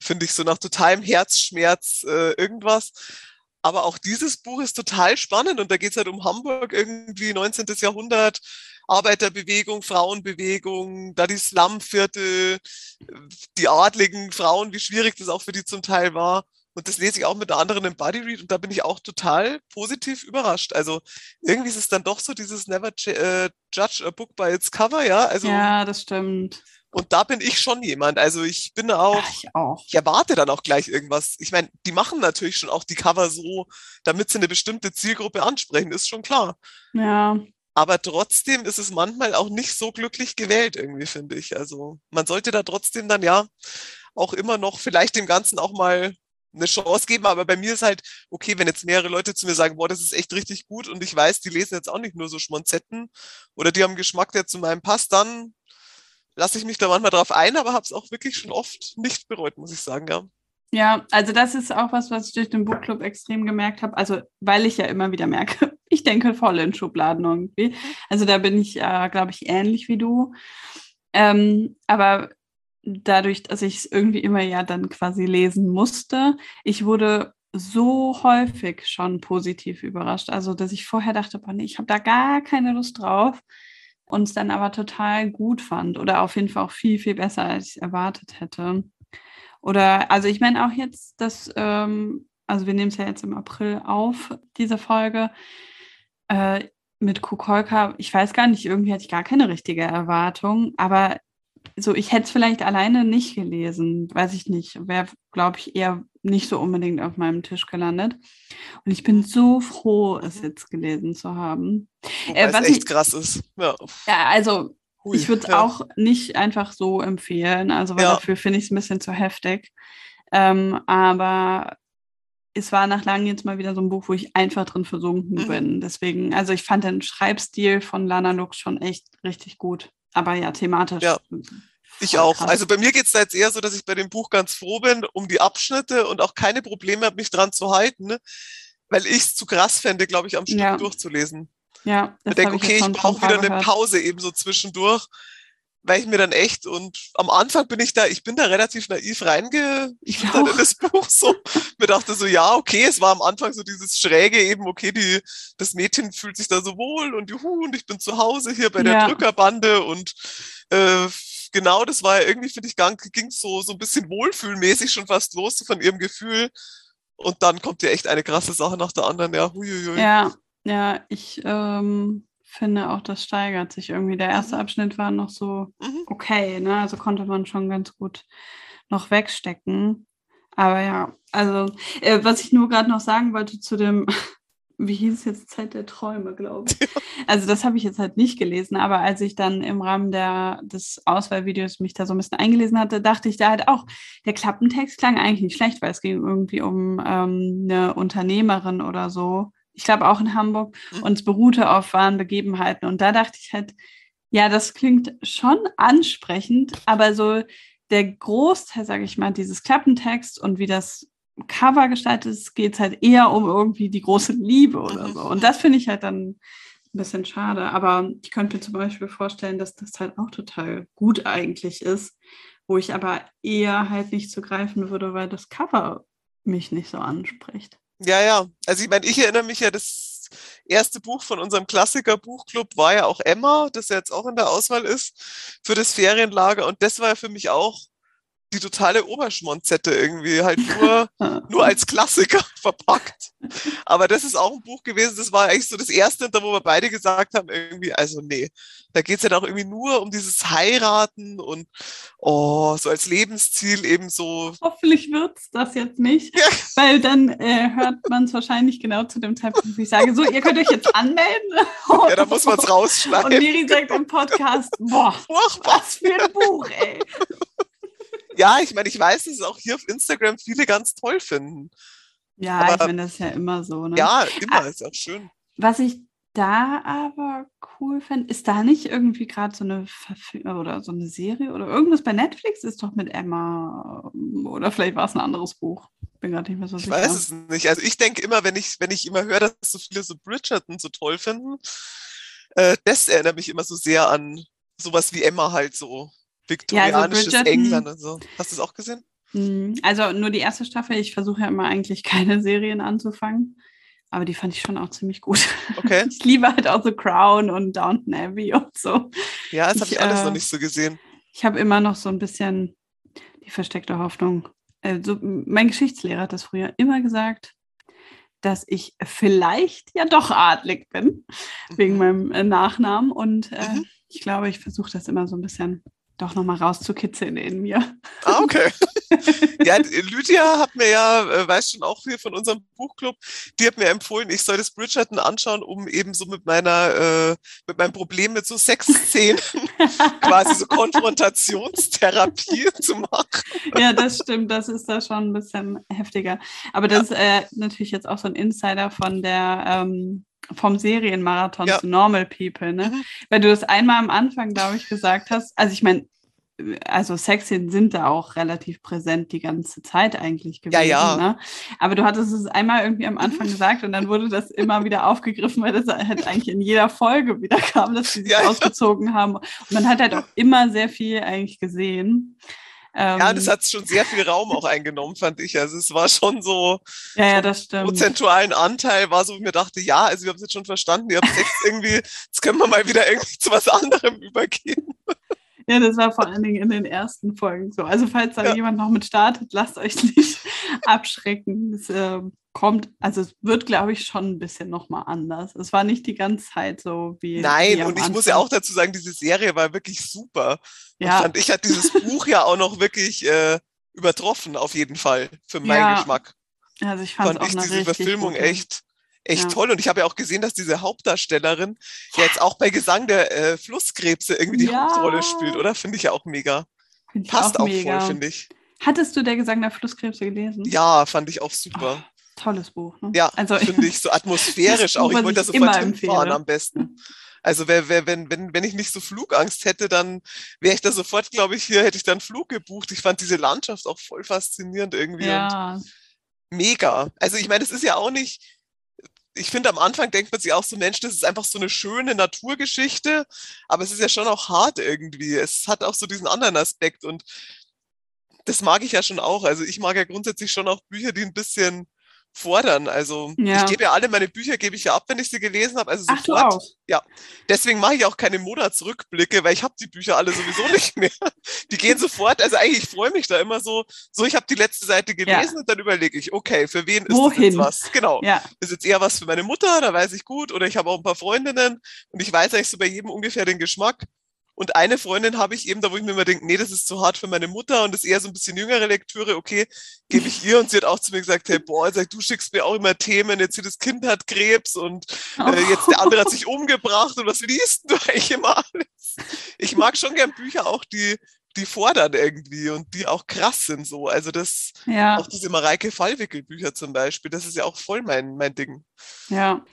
finde ich, so nach totalem Herzschmerz äh, irgendwas. Aber auch dieses Buch ist total spannend und da geht es halt um Hamburg irgendwie 19. Jahrhundert, Arbeiterbewegung, Frauenbewegung, da die Slumviertel, die adligen Frauen, wie schwierig das auch für die zum Teil war. Und das lese ich auch mit einer anderen im Body Read und da bin ich auch total positiv überrascht. Also irgendwie ist es dann doch so dieses Never äh, Judge a Book by its Cover, ja. Also, ja, das stimmt. Und da bin ich schon jemand. Also ich bin auch, Ja, ich auch. ich erwarte dann auch gleich irgendwas. Ich meine, die machen natürlich schon auch die Cover so, damit sie eine bestimmte Zielgruppe ansprechen, ist schon klar. Ja, Aber trotzdem ist es manchmal auch nicht so glücklich gewählt, irgendwie, finde ich. Also man sollte da trotzdem dann ja auch immer noch vielleicht dem Ganzen auch mal eine Chance geben. Aber bei mir ist halt, okay, wenn jetzt mehrere Leute zu mir sagen, boah, das ist echt richtig gut und ich weiß, die lesen jetzt auch nicht nur so Schmonzetten oder die haben Geschmack, der zu meinem passt, dann lasse ich mich da manchmal drauf ein, aber habe es auch wirklich schon oft nicht bereut, muss ich sagen, ja. Ja, also das ist auch was, was ich durch den Buchclub extrem gemerkt habe. Also, weil ich ja immer wieder merke, *laughs* ich denke voll in Schubladen irgendwie. Also da bin ich, äh, glaube ich, ähnlich wie du. Ähm, aber dadurch, dass ich es irgendwie immer ja dann quasi lesen musste, ich wurde so häufig schon positiv überrascht. Also, dass ich vorher dachte, boah, nee, ich habe da gar keine Lust drauf und es dann aber total gut fand oder auf jeden Fall auch viel, viel besser, als ich erwartet hätte. Oder, also ich meine auch jetzt, dass, ähm, also wir nehmen es ja jetzt im April auf, diese Folge, äh, mit Kukolka, ich weiß gar nicht, irgendwie hatte ich gar keine richtige Erwartung, aber so, ich hätte es vielleicht alleine nicht gelesen, weiß ich nicht, wäre, glaube ich, eher nicht so unbedingt auf meinem Tisch gelandet. Und ich bin so froh, es jetzt gelesen zu haben. Äh, es was echt ich- krass ist. Ja. Ja, also Hui, ich würde es ja. auch nicht einfach so empfehlen, also weil Ja. dafür finde ich es ein bisschen zu heftig. Ähm, aber es war nach langem jetzt mal wieder so ein Buch, wo ich einfach drin versunken Mhm. bin. Deswegen, also ich fand den Schreibstil von Lana Lux schon echt richtig gut. Aber ja, thematisch. Ja, Ich auch. krass. Also bei mir geht es da jetzt eher so, dass ich bei dem Buch ganz froh bin um die Abschnitte und auch keine Probleme habe, mich dran zu halten, ne? weil ich es zu krass fände, glaube ich, am Stück Ja. durchzulesen. ja, Ich das denke, ich okay, jetzt ich von brauche wieder eine. Pause eben so zwischendurch, weil ich mir dann echt und am Anfang bin ich da, ich bin da relativ naiv Ich reingeschlittert auch. in das Buch so. Mir dachte so, ja, okay, es war am Anfang so dieses Schräge eben, okay, die, das Mädchen fühlt sich da so wohl und juhu, und ich bin zu Hause hier bei der Ja. Drückerbande und äh, genau, das war ja irgendwie, finde ich, ging so, so ein bisschen wohlfühlmäßig schon fast los so von ihrem Gefühl. Und dann kommt ja echt eine krasse Sache nach der anderen, ja, huiuiui. Ja, ja, ich ähm, finde auch, das steigert sich irgendwie. Der erste Mhm. Abschnitt war noch so Mhm. okay, ne? Also konnte man schon ganz gut noch wegstecken. Aber ja, also äh, was ich nur gerade noch sagen wollte zu dem, *laughs* wie hieß es jetzt, Zeit der Träume, glaube ich. Also das habe ich jetzt halt nicht gelesen, aber als ich dann im Rahmen der, des Auswahlvideos mich da so ein bisschen eingelesen hatte, dachte ich da halt auch, der Klappentext klang eigentlich nicht schlecht, weil es ging irgendwie um ähm, eine Unternehmerin oder so. Ich glaube auch in Hamburg Mhm. und es beruhte auf wahren Begebenheiten. Und da dachte ich halt, ja, das klingt schon ansprechend, aber so der Großteil, sage ich mal, dieses Klappentext und wie das Cover gestaltet ist, geht es halt eher um irgendwie die große Liebe oder Mhm. so. Und das finde ich halt dann ein bisschen schade. Aber ich könnte mir zum Beispiel vorstellen, dass das halt auch total gut eigentlich ist, wo ich aber eher halt nicht zu greifen würde, weil das Cover mich nicht so anspricht. Ja, ja. Also ich meine, ich erinnere mich ja, das erste Buch von unserem Klassiker-Buchclub war ja auch Emma, das jetzt auch in der Auswahl ist für das Ferienlager. Und das war ja für mich auch die totale Oberschmonzette irgendwie, halt nur, *laughs* nur als Klassiker *laughs* verpackt. Aber das ist auch ein Buch gewesen, das war eigentlich so das erste, da wo wir beide gesagt haben, irgendwie, also nee, da geht's ja dann auch irgendwie nur um dieses Heiraten und oh, so als Lebensziel eben so. Hoffentlich wird's das jetzt nicht, Ja. weil dann äh, hört man es wahrscheinlich genau zu dem Zeitpunkt, wo ich sage, so, ihr könnt euch jetzt anmelden. *laughs* Ja, da muss man es Und rausschneiden. Miri sagt im Podcast, boah, Furchtbar. was für ein Buch, ey. Ja, ich meine, ich weiß, dass es auch hier auf Instagram viele ganz toll finden. Ja, Aber- ich meine, das ist ja immer so. Ne? Ja, immer, Ah. ist auch schön. Was ich da aber cool finde, ist da nicht irgendwie gerade so eine Verfil oder so eine Serie oder irgendwas bei Netflix ist doch mit Emma ähm, oder vielleicht war es ein anderes Buch. Bin gerade nicht mehr so Ich sicher. weiß es nicht. Also ich denke immer, wenn ich, wenn ich immer höre, dass so viele so Bridgerton so toll finden, äh, das erinnert mich immer so sehr an sowas wie Emma halt so. Viktorianisches Bridgerton- England und so. Hast du es auch gesehen? Hm, Also nur die erste Staffel. Ich versuche ja immer eigentlich keine Serien anzufangen. Aber die fand ich schon auch ziemlich gut. Okay. *laughs* Ich liebe halt auch so Crown und Downton Abbey und so. Ja, das habe Ich, ich alles äh, noch nicht so gesehen. Ich habe immer noch so ein bisschen die versteckte Hoffnung. Also, mein Geschichtslehrer hat das früher immer gesagt, dass ich vielleicht ja doch adlig bin, wegen Mhm. meinem äh, Nachnamen. Und äh, Mhm. ich glaube, ich versuche das immer so ein bisschen doch nochmal rauszukitzeln in mir. Ah, okay. *laughs* ja, Lydia hat mir ja, äh, weiß schon auch viel von unserem Buchclub, die hat mir empfohlen, ich soll das Bridgerton anschauen, um eben so mit meiner, äh, mit meinem Problem mit so Sexszenen *laughs* quasi so Konfrontationstherapie *laughs* zu machen. ja, das stimmt, das ist da schon ein bisschen heftiger. Aber das ja. ist äh, natürlich jetzt auch so ein Insider von der ähm, vom Serienmarathon ja. zu Normal People, ne? Mhm. Weil du das einmal am Anfang, glaube ich, gesagt hast. Also ich meine, also Sexszenen sind da auch relativ präsent die ganze Zeit eigentlich gewesen. Ja, ja. Ne? Aber du hattest es einmal irgendwie am Anfang mhm. gesagt und dann wurde das immer wieder aufgegriffen, weil das halt eigentlich in jeder Folge wieder kam, dass sie sich ja, ausgezogen haben. Und man hat halt auch immer sehr viel eigentlich gesehen. Ja, das ähm, hat schon sehr viel Raum auch eingenommen, fand ich. Also es war schon so, ja, ja, das stimmt. prozentualen Anteil war so, ich mir dachte, ja, also wir haben es jetzt schon verstanden, ihr habt Sex irgendwie, jetzt können wir mal wieder irgendwie zu was anderem übergehen. Ja, das war vor allen Dingen in den ersten Folgen so. Also falls da ja. jemand noch mit startet, lasst euch *laughs* nicht abschrecken. Es äh, kommt, also es wird, glaube ich, schon ein bisschen nochmal anders. Es war nicht die ganze Zeit so wie. Nein, wie und ich Anfang. muss ja auch dazu sagen, diese Serie war wirklich super. Ja. Und fand, ich hat dieses *laughs* Buch ja auch noch wirklich äh, übertroffen, auf jeden Fall, für meinen ja. Geschmack. Also ich fand, fand ich diese Verfilmung echt echt ja. toll. Und ich habe ja auch gesehen, dass diese Hauptdarstellerin ja. jetzt auch bei Gesang der äh, Flusskrebse irgendwie die ja. Hauptrolle spielt, oder? Finde ich ja auch mega. Passt auch, auch voll, finde ich. Hattest du der Gesang der Flusskrebse gelesen? Ja, fand ich auch super. Oh, tolles Buch. Ne? Ja, also, *laughs* finde ich so atmosphärisch auch. Ich wollte da sofort hinfahren am besten. Also wer, wer, wenn, wenn, wenn ich nicht so Flugangst hätte, dann wäre ich da sofort, glaube ich, hier hätte ich dann Flug gebucht. Ich fand diese Landschaft auch voll faszinierend irgendwie. Ja. mega. Also ich meine, es ist ja auch nicht, ich finde, am Anfang denkt man sich auch so, Mensch, das ist einfach so eine schöne Naturgeschichte, aber es ist ja schon auch hart irgendwie. Es hat auch so diesen anderen Aspekt und das mag ich ja schon auch. Also ich mag ja grundsätzlich schon auch Bücher, die ein bisschen fordern. Also ja. ich gebe ja alle meine Bücher, gebe ich ja ab, wenn ich sie gelesen habe. Also Ach, sofort. Du auch? Ja. Deswegen mache ich auch keine Monatsrückblicke, weil ich habe die Bücher alle sowieso *laughs* nicht mehr. Die gehen sofort. Also eigentlich, ich freue mich da immer so, so ich habe die letzte Seite gelesen ja. und dann überlege ich, okay, für wen ist Wohin? das jetzt was? Genau. Ja. Ist jetzt eher was für meine Mutter, da weiß ich gut, oder ich habe auch ein paar Freundinnen und ich weiß eigentlich so bei jedem ungefähr den Geschmack. Und eine Freundin habe ich eben, da wo ich mir immer denke, nee, das ist zu hart für meine Mutter und das ist eher so ein bisschen jüngere Lektüre, okay, gebe ich ihr. Und sie hat auch zu mir gesagt, hey, boah, sag, du schickst mir auch immer Themen, jetzt hier das Kind hat Krebs und äh, jetzt der andere hat sich *laughs* umgebracht und was liest du eigentlich immer alles? Ich mag schon gern Bücher auch, die, die fordern irgendwie und die auch krass sind so. Also das, ja. auch diese Mareike Fallwickel-Bücher zum Beispiel, das ist ja auch voll mein, mein Ding. Ja.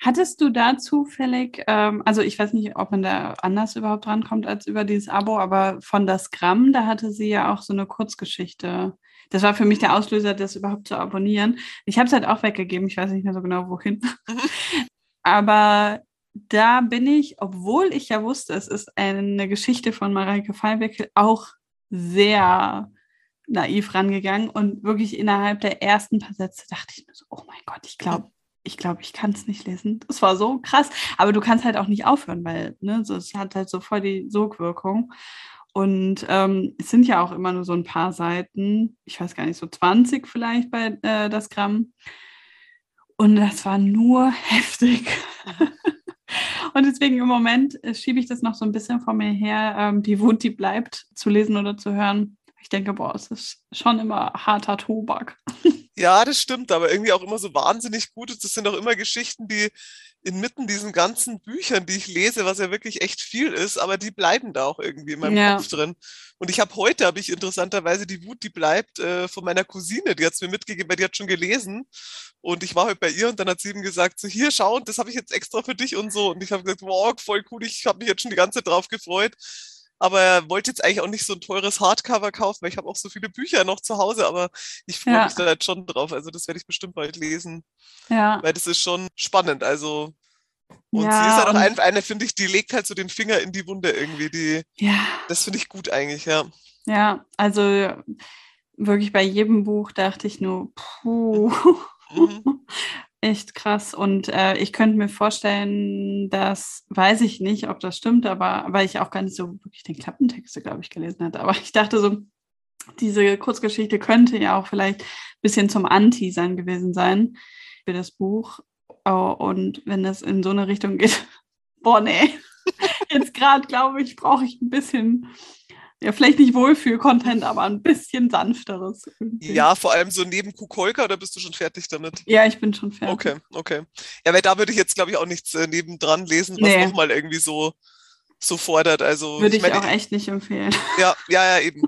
Hattest du da zufällig, ähm, also ich weiß nicht, ob man da anders überhaupt drankommt als über dieses Abo, aber von das Gramm, da hatte sie ja auch so eine Kurzgeschichte. Das war für mich der Auslöser, das überhaupt zu abonnieren. Ich habe es halt auch weggegeben, ich weiß nicht mehr so genau wohin. Mhm. *laughs* aber da bin ich, obwohl ich ja wusste, es ist eine Geschichte von Mareike Fallweckel, auch sehr naiv rangegangen und wirklich innerhalb der ersten paar Sätze dachte ich mir so, oh mein Gott, ich glaube, ich glaube, ich kann es nicht lesen. Das war so krass. Aber du kannst halt auch nicht aufhören, weil ne, so, es hat halt so voll die Sogwirkung. Und ähm, es sind ja auch immer nur so ein paar Seiten, ich weiß gar nicht, so 20 vielleicht bei äh, das Gramm. Und das war nur *laughs* heftig. Und deswegen im Moment äh, schiebe ich das noch so ein bisschen vor mir her, ähm, die Wut, die bleibt, zu lesen oder zu hören. Ich denke, boah, es ist schon immer harter Tobak. Ja, das stimmt, aber irgendwie auch immer so wahnsinnig gut. Das sind auch immer Geschichten, die inmitten diesen ganzen Büchern, die ich lese, was ja wirklich echt viel ist, aber die bleiben da auch irgendwie in meinem ja. Kopf drin. Und ich habe heute, habe ich interessanterweise die Wut, die bleibt äh, von meiner Cousine, die hat es mir mitgegeben, weil die hat schon gelesen. Und ich war heute bei ihr und dann hat sie ihm gesagt, so hier, schau, und das habe ich jetzt extra für dich und so. Und ich habe gesagt, wow, voll cool, ich habe mich jetzt schon die ganze Zeit drauf gefreut aber er wollte jetzt eigentlich auch nicht so ein teures Hardcover kaufen, weil ich habe auch so viele Bücher noch zu Hause, aber ich freue ja. mich da jetzt schon drauf. Also das werde ich bestimmt bald lesen. Ja. Weil das ist schon spannend. Also und ja, sie ist halt auch ein, eine, finde ich, die legt halt so den Finger in die Wunde irgendwie. Die, ja. Das finde ich gut eigentlich, ja. Ja, also wirklich bei jedem Buch dachte ich nur, puh. Mhm. *laughs* echt krass. Und äh, ich könnte mir vorstellen, dass, weiß ich nicht, ob das stimmt, aber weil ich auch gar nicht so wirklich den Klappentexte, glaube ich, gelesen hatte. Aber ich dachte so, diese Kurzgeschichte könnte ja auch vielleicht ein bisschen zum Anteasern gewesen sein für das Buch. Oh, und wenn das in so eine Richtung geht, *laughs* boah, nee. *laughs* Jetzt gerade, glaube ich, brauche ich ein bisschen Ja, vielleicht nicht Wohlfühl-Content, aber ein bisschen sanfteres. Irgendwie. Ja, vor allem so neben Kukolka, oder bist du schon fertig damit? Ja, ich bin schon fertig. Okay, okay. Ja, weil da würde ich jetzt, glaube ich, auch nichts äh, nebendran lesen, was nee. nochmal irgendwie so so fordert. Also, Würde ich, ich meine, auch echt nicht empfehlen. *laughs* Ja, ja, ja, eben.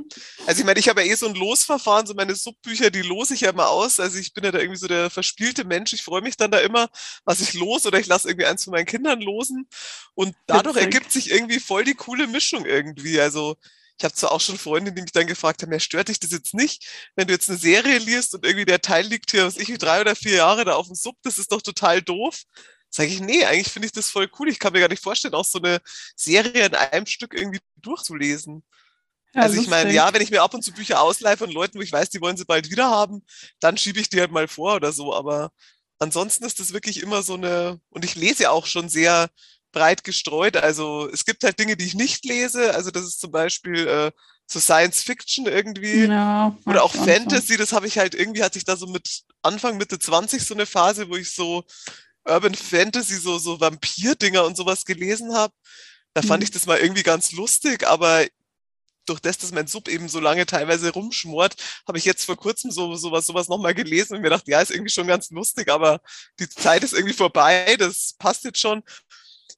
Also ich meine, ich habe ja eh so ein Losverfahren, so meine Subbücher, die lose ich ja immer aus. Also ich bin ja da irgendwie so der verspielte Mensch. Ich freue mich dann da immer, was ich los oder ich lasse irgendwie eins von meinen Kindern losen. Und dadurch Witzig. ergibt sich irgendwie voll die coole Mischung irgendwie. Also ich habe zwar auch schon Freunde, die mich dann gefragt haben, ja, stört dich das jetzt nicht, wenn du jetzt eine Serie liest und irgendwie der Teil liegt hier, was ich, wie drei oder vier Jahre da auf dem Sub, das ist doch total doof. Sage ich, nee, eigentlich finde ich das voll cool. Ich kann mir gar nicht vorstellen, auch so eine Serie in einem Stück irgendwie durchzulesen. Ja, also ich meine, ja, wenn ich mir ab und zu Bücher ausleihe von Leuten, wo ich weiß, die wollen sie bald wieder haben, dann schiebe ich die halt mal vor oder so. Aber ansonsten ist das wirklich immer so eine, und ich lese ja auch schon sehr breit gestreut. Also es gibt halt Dinge, die ich nicht lese. Also das ist zum Beispiel äh, so Science Fiction irgendwie. Ja, oder auch Fantasy, so. das habe ich halt irgendwie, hatte ich da so mit Anfang, Mitte 20 so eine Phase, wo ich so Urban Fantasy, so, so Vampir-Dinger und sowas gelesen habe. Da fand mhm. ich das mal irgendwie ganz lustig, aber durch das, dass mein Sub eben so lange teilweise rumschmort, habe ich jetzt vor kurzem so sowas, sowas nochmal gelesen und mir gedacht, ja, ist irgendwie schon ganz lustig, aber die Zeit ist irgendwie vorbei, das passt jetzt schon.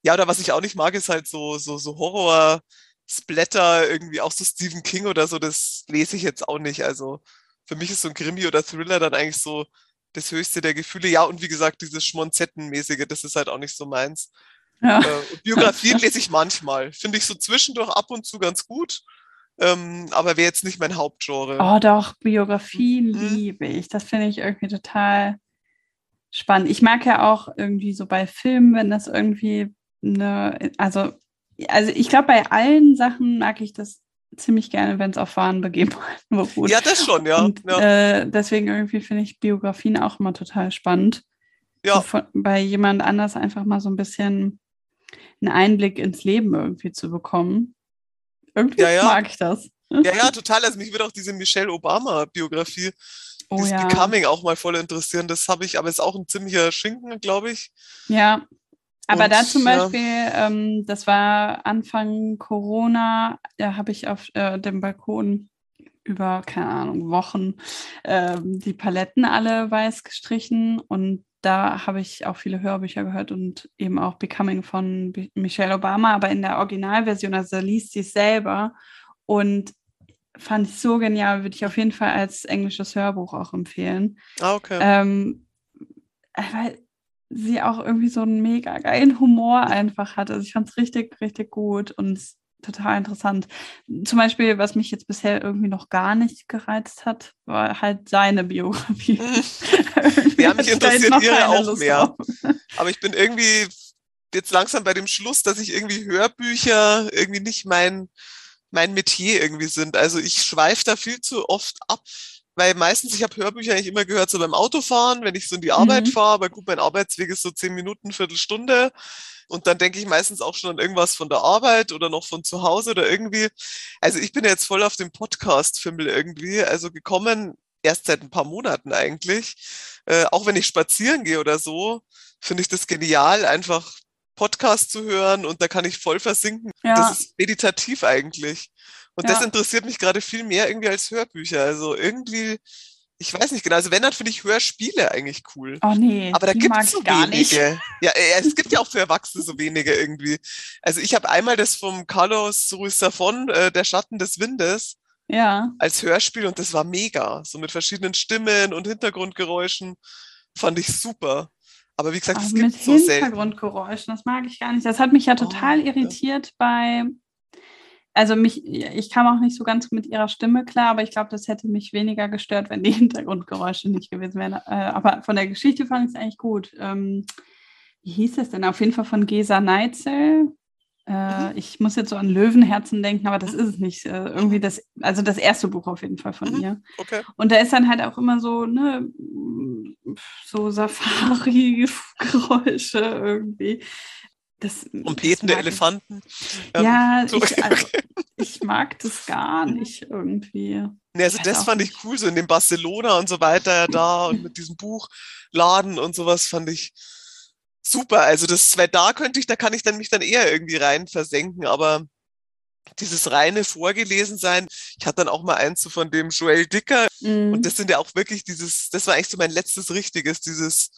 Ja, oder was ich auch nicht mag, ist halt so, so, so Horror, Splatter, irgendwie auch so Stephen King oder so, das lese ich jetzt auch nicht. Also für mich ist so ein Krimi oder Thriller dann eigentlich so das höchste der Gefühle. Ja, und wie gesagt, dieses Schmonzettenmäßige, das ist halt auch nicht so meins. Ja. Äh, Biografien *laughs* lese ich manchmal. Finde ich so zwischendurch ab und zu ganz gut. Ähm, aber wäre jetzt nicht mein Hauptgenre. Oh doch, Biografien mhm. liebe ich. Das finde ich irgendwie total spannend. Ich mag ja auch irgendwie so bei Filmen, wenn das irgendwie eine, also, also ich glaube, bei allen Sachen mag ich das ziemlich gerne, wenn es auf wahren Begebenheiten beruht. Ja, das schon, ja. Und, ja. Äh, deswegen irgendwie finde ich Biografien auch immer total spannend. Ja. So von, bei jemand anders einfach mal so ein bisschen einen Einblick ins Leben irgendwie zu bekommen. Irgendwie ja, ja. mag ich das. Ja, ja, total. Also mich würde auch diese Michelle Obama-Biografie, oh, dieses. Becoming auch mal voll interessieren. Das habe ich, aber ist auch ein ziemlicher Schinken, glaube ich. Ja, aber und, da zum Beispiel, ja. ähm, das war Anfang Corona, da habe ich auf äh, dem Balkon über, keine Ahnung, Wochen ähm, die Paletten alle weiß gestrichen und da habe ich auch viele Hörbücher gehört und eben auch Becoming von Michelle Obama, aber in der Originalversion, also da liest sie es selber und fand ich so genial, würde ich auf jeden Fall als englisches Hörbuch auch empfehlen. Ah, okay. Ähm, weil sie auch irgendwie so einen mega geilen Humor einfach hat. Also ich fand es richtig, richtig gut und total interessant. Zum Beispiel, was mich jetzt bisher irgendwie noch gar nicht gereizt hat, war halt seine Biografie. *laughs* ja, mich interessiert ihre auch Lust mehr. Auf. Aber ich bin irgendwie jetzt langsam bei dem Schluss, dass ich irgendwie Hörbücher irgendwie nicht mein, mein Metier irgendwie sind. Also ich schweife da viel zu oft ab weil meistens, ich habe Hörbücher eigentlich immer gehört, so beim Autofahren, wenn ich so in die Arbeit mhm. fahre, aber gut, mein Arbeitsweg ist so zehn Minuten, Viertelstunde. Und dann denke ich meistens auch schon an irgendwas von der Arbeit oder noch von zu Hause oder irgendwie. Also ich bin jetzt voll auf dem Podcast-Fimmel irgendwie, also gekommen erst seit ein paar Monaten eigentlich. Äh, auch wenn ich spazieren gehe oder so, finde ich das genial, einfach Podcast zu hören und da kann ich voll versinken. Ja. Das ist meditativ eigentlich. Und ja. das interessiert mich gerade viel mehr irgendwie als Hörbücher. Also irgendwie, ich weiß nicht genau. Also wenn, dann finde ich Hörspiele eigentlich cool. Oh nee. Aber da gibt es so gar wenige. Nicht. Ja, äh, es gibt ja auch für Erwachsene so wenige irgendwie. Also ich habe einmal das vom Carlos Ruiz Safon, äh, Der Schatten des Windes. Ja. Als Hörspiel und das war mega. So mit verschiedenen Stimmen und Hintergrundgeräuschen. Fand ich super. Aber wie gesagt, es gibt so selten. Hintergrundgeräuschen, das mag ich gar nicht. Das hat mich ja oh, total oh, irritiert ja. bei also mich, ich kam auch nicht so ganz mit ihrer Stimme klar, aber ich glaube, das hätte mich weniger gestört, wenn die *laughs* Hintergrundgeräusche nicht gewesen wären. Äh, aber von der Geschichte fand ich es eigentlich gut. Ähm, wie hieß es denn? Auf jeden Fall von Gesa Neitzel. Äh, mhm. Ich muss jetzt so an Löwenherzen denken, aber das ist es nicht. Äh, irgendwie das, also das erste Buch auf jeden Fall von mhm. ihr. Okay. Und da ist dann halt auch immer so, ne, so Safari-Geräusche irgendwie. Das, Trompetende Elefanten. Ähm, ja, so. ich, *laughs* also, ich, mag das gar nicht irgendwie. Nee, also das fand nicht. ich cool, so in dem Barcelona und so weiter *laughs* da und mit diesem Buchladen und sowas fand ich super. Also das, weil da könnte ich, da kann ich dann mich dann eher irgendwie rein versenken, aber dieses reine Vorgelesensein. Ich hatte dann auch mal eins so von dem Joel Dicker. Mhm. Und das sind ja auch wirklich dieses, das war eigentlich so mein letztes richtiges, dieses,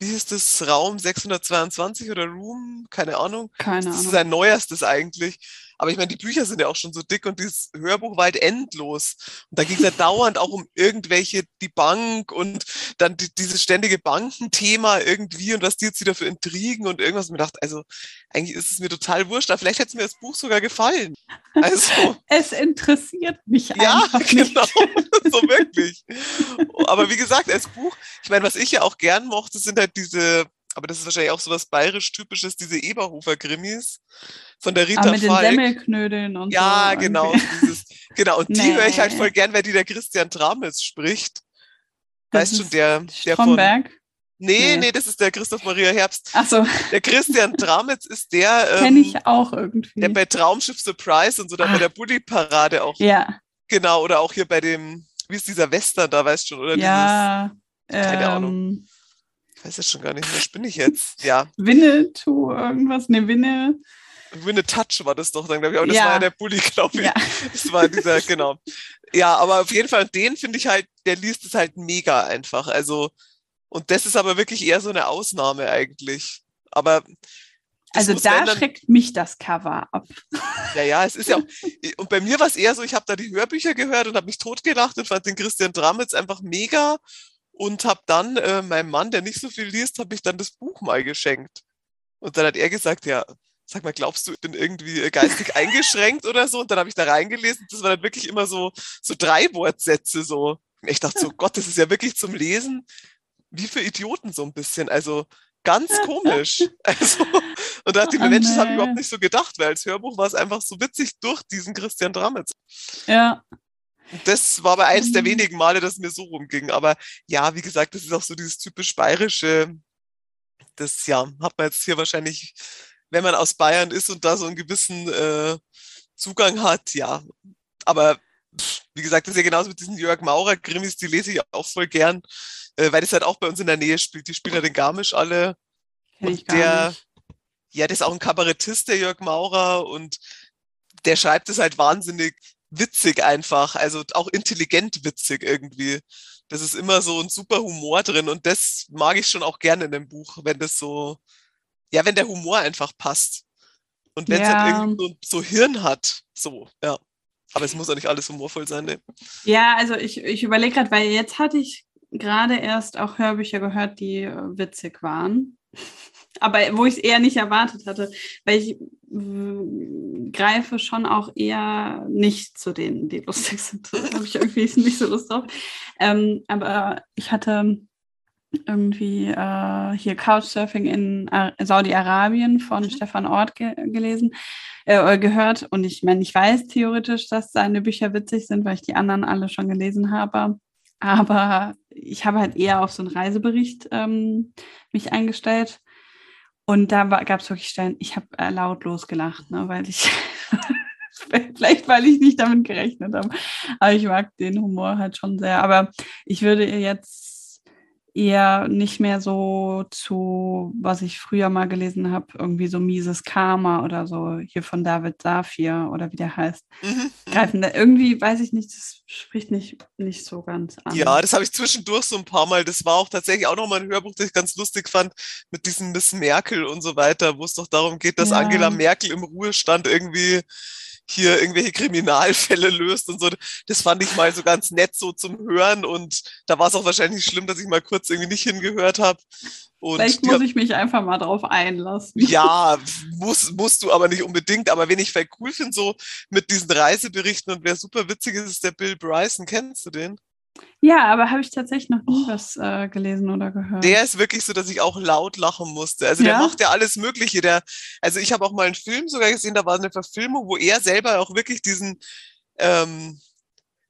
wie hieß das, Raum 622 oder Room? Keine Ahnung. Keine Das ist Ahnung. sein neuerstes eigentlich. Aber ich meine, die Bücher sind ja auch schon so dick und dieses Hörbuch war halt endlos. Und da ging es ja dauernd auch um irgendwelche, die Bank und dann die, dieses ständige Bankenthema irgendwie und was die jetzt wieder für Intrigen und irgendwas. Und mir dachte, also eigentlich ist es mir total wurscht, aber vielleicht hätte es mir das Buch sogar gefallen. *laughs* Also, Es interessiert mich ja, einfach nicht. genau, *laughs* so wirklich. Aber wie gesagt, als Buch, ich meine, was ich ja auch gern mochte, sind halt diese, aber das ist wahrscheinlich auch so was bayerisch-typisches, diese Eberhofer-Grimmis von der Rita Aber mit den Falk. Semmelknödeln und Ja, so. genau. irgendwie. *laughs* Dieses, genau. Und die Nee. höre ich halt voll gern, weil die der Christian Tramitz spricht. Das weißt schon, ist der, der von. Stromberg. Nee, Nee. nee, das ist der Christoph Maria Herbst. Achso, Der Christian *laughs* Tramitz ist der, ähm, kenne ich auch irgendwie. der bei Traumschiff Surprise und so, da bei Ah. der Bulli-Parade auch. ja, Genau, oder auch hier bei dem, wie ist dieser Western da, weißt du schon, oder ja. keine ähm, Ahnung. Ich weiß jetzt schon gar nicht, was bin ich jetzt? *laughs* Ja, Winnetou, irgendwas, ne, Winne. Winne Touch war das doch dann, glaube ich, aber das Ja. war ja der Bulli, glaube ich. Ja. Das war dieser, *laughs* genau. Ja, aber auf jeden Fall, den finde ich halt, der liest es halt mega einfach. Also, und das ist aber wirklich eher so eine Ausnahme eigentlich. Aber das Also da dann- schreckt mich das Cover ab. *laughs* ja, ja, es ist ja auch, und bei mir war es eher so, ich habe da die Hörbücher gehört und habe mich totgelacht und fand den Christian Dramitz einfach mega und habe dann äh, meinem Mann, der nicht so viel liest, habe ich dann das Buch mal geschenkt. Und dann hat er gesagt, ja, sag mal, glaubst du, ich bin irgendwie äh, geistig *laughs* eingeschränkt oder so? Und dann habe ich da reingelesen. Das waren dann wirklich immer so, so drei Wortsätze so. Und ich dachte so, Gott, das ist ja wirklich zum Lesen wie für Idioten so ein bisschen. Also ganz *laughs* komisch. Also, und da dachte ich mir, Oh, Mensch, das habe ich überhaupt nicht so gedacht, weil als Hörbuch war es einfach so witzig durch diesen Christian Dramitz. Ja, das war aber eins der Mhm. wenigen Male, dass es mir so rumging. Aber ja, wie gesagt, das ist auch so dieses typisch bayerische. Das ja, hat man jetzt hier wahrscheinlich, wenn man aus Bayern ist und da so einen gewissen äh, Zugang hat, ja. Aber wie gesagt, das ist ja genauso mit diesen Jörg Maurer Grimmis, die lese ich auch voll gern, äh, weil das halt auch bei uns in der Nähe spielt. Die spielen ja den Garmisch alle. kenne ich Und der- nicht. Ja, der ist auch ein Kabarettist, der Jörg Maurer, und der schreibt es halt wahnsinnig witzig einfach, also auch intelligent witzig irgendwie. Das ist immer so ein super Humor drin und das mag ich schon auch gerne in dem Buch, wenn das so, ja, wenn der Humor einfach passt. Und wenn es halt Ja. irgendwie so, so Hirn hat, so, ja. Aber es muss auch nicht alles humorvoll sein, ne? Ja, also ich, ich überlege gerade, weil jetzt hatte ich gerade erst auch Hörbücher gehört, die äh, witzig waren. Aber wo ich es eher nicht erwartet hatte, weil ich greife schon auch eher nicht zu denen, die lustig sind. Da habe ich irgendwie *laughs* nicht so Lust drauf. Ähm, aber ich hatte irgendwie äh, hier Couchsurfing in Ar- Saudi-Arabien von Mhm. Stefan Ort ge gelesen, äh, gehört. Und ich meine, ich weiß theoretisch, dass seine Bücher witzig sind, weil ich die anderen alle schon gelesen habe. Aber ich habe halt eher auf so einen Reisebericht ähm, mich eingestellt. Und da gab es wirklich Stellen, ich habe äh, laut losgelacht, ne, weil ich, *laughs* vielleicht weil ich nicht damit gerechnet habe. Aber ich mag den Humor halt schon sehr. Aber ich würde jetzt eher nicht mehr so zu, was ich früher mal gelesen habe, irgendwie so mieses Karma oder so, hier von David Safir oder wie der heißt, Mhm. greifen. Da Irgendwie weiß ich nicht, das spricht nicht, nicht so ganz an. Ja, das habe ich zwischendurch so ein paar Mal. Das war auch tatsächlich auch nochmal ein Hörbuch, das ich ganz lustig fand, mit diesem Miss Merkel und so weiter, wo es doch darum geht, dass Ja. Angela Merkel im Ruhestand irgendwie hier irgendwelche Kriminalfälle löst und so. Das fand ich mal so ganz nett so zum Hören und da war es auch wahrscheinlich schlimm, dass ich mal kurz irgendwie nicht hingehört habe. Vielleicht muss ich mich einfach mal drauf einlassen. ja, *laughs* muss, musst du aber nicht unbedingt. Aber wen ich voll cool finde, so mit diesen Reiseberichten und wer super witzig ist, ist der Bill Bryson. Kennst du den? Ja, aber habe ich tatsächlich noch nie was äh, gelesen oder gehört. Der ist wirklich so, dass ich auch laut lachen musste. Also der Ja? macht ja alles Mögliche. Der, also ich habe auch mal einen Film sogar gesehen, da war eine Verfilmung, wo er selber auch wirklich diesen, ähm,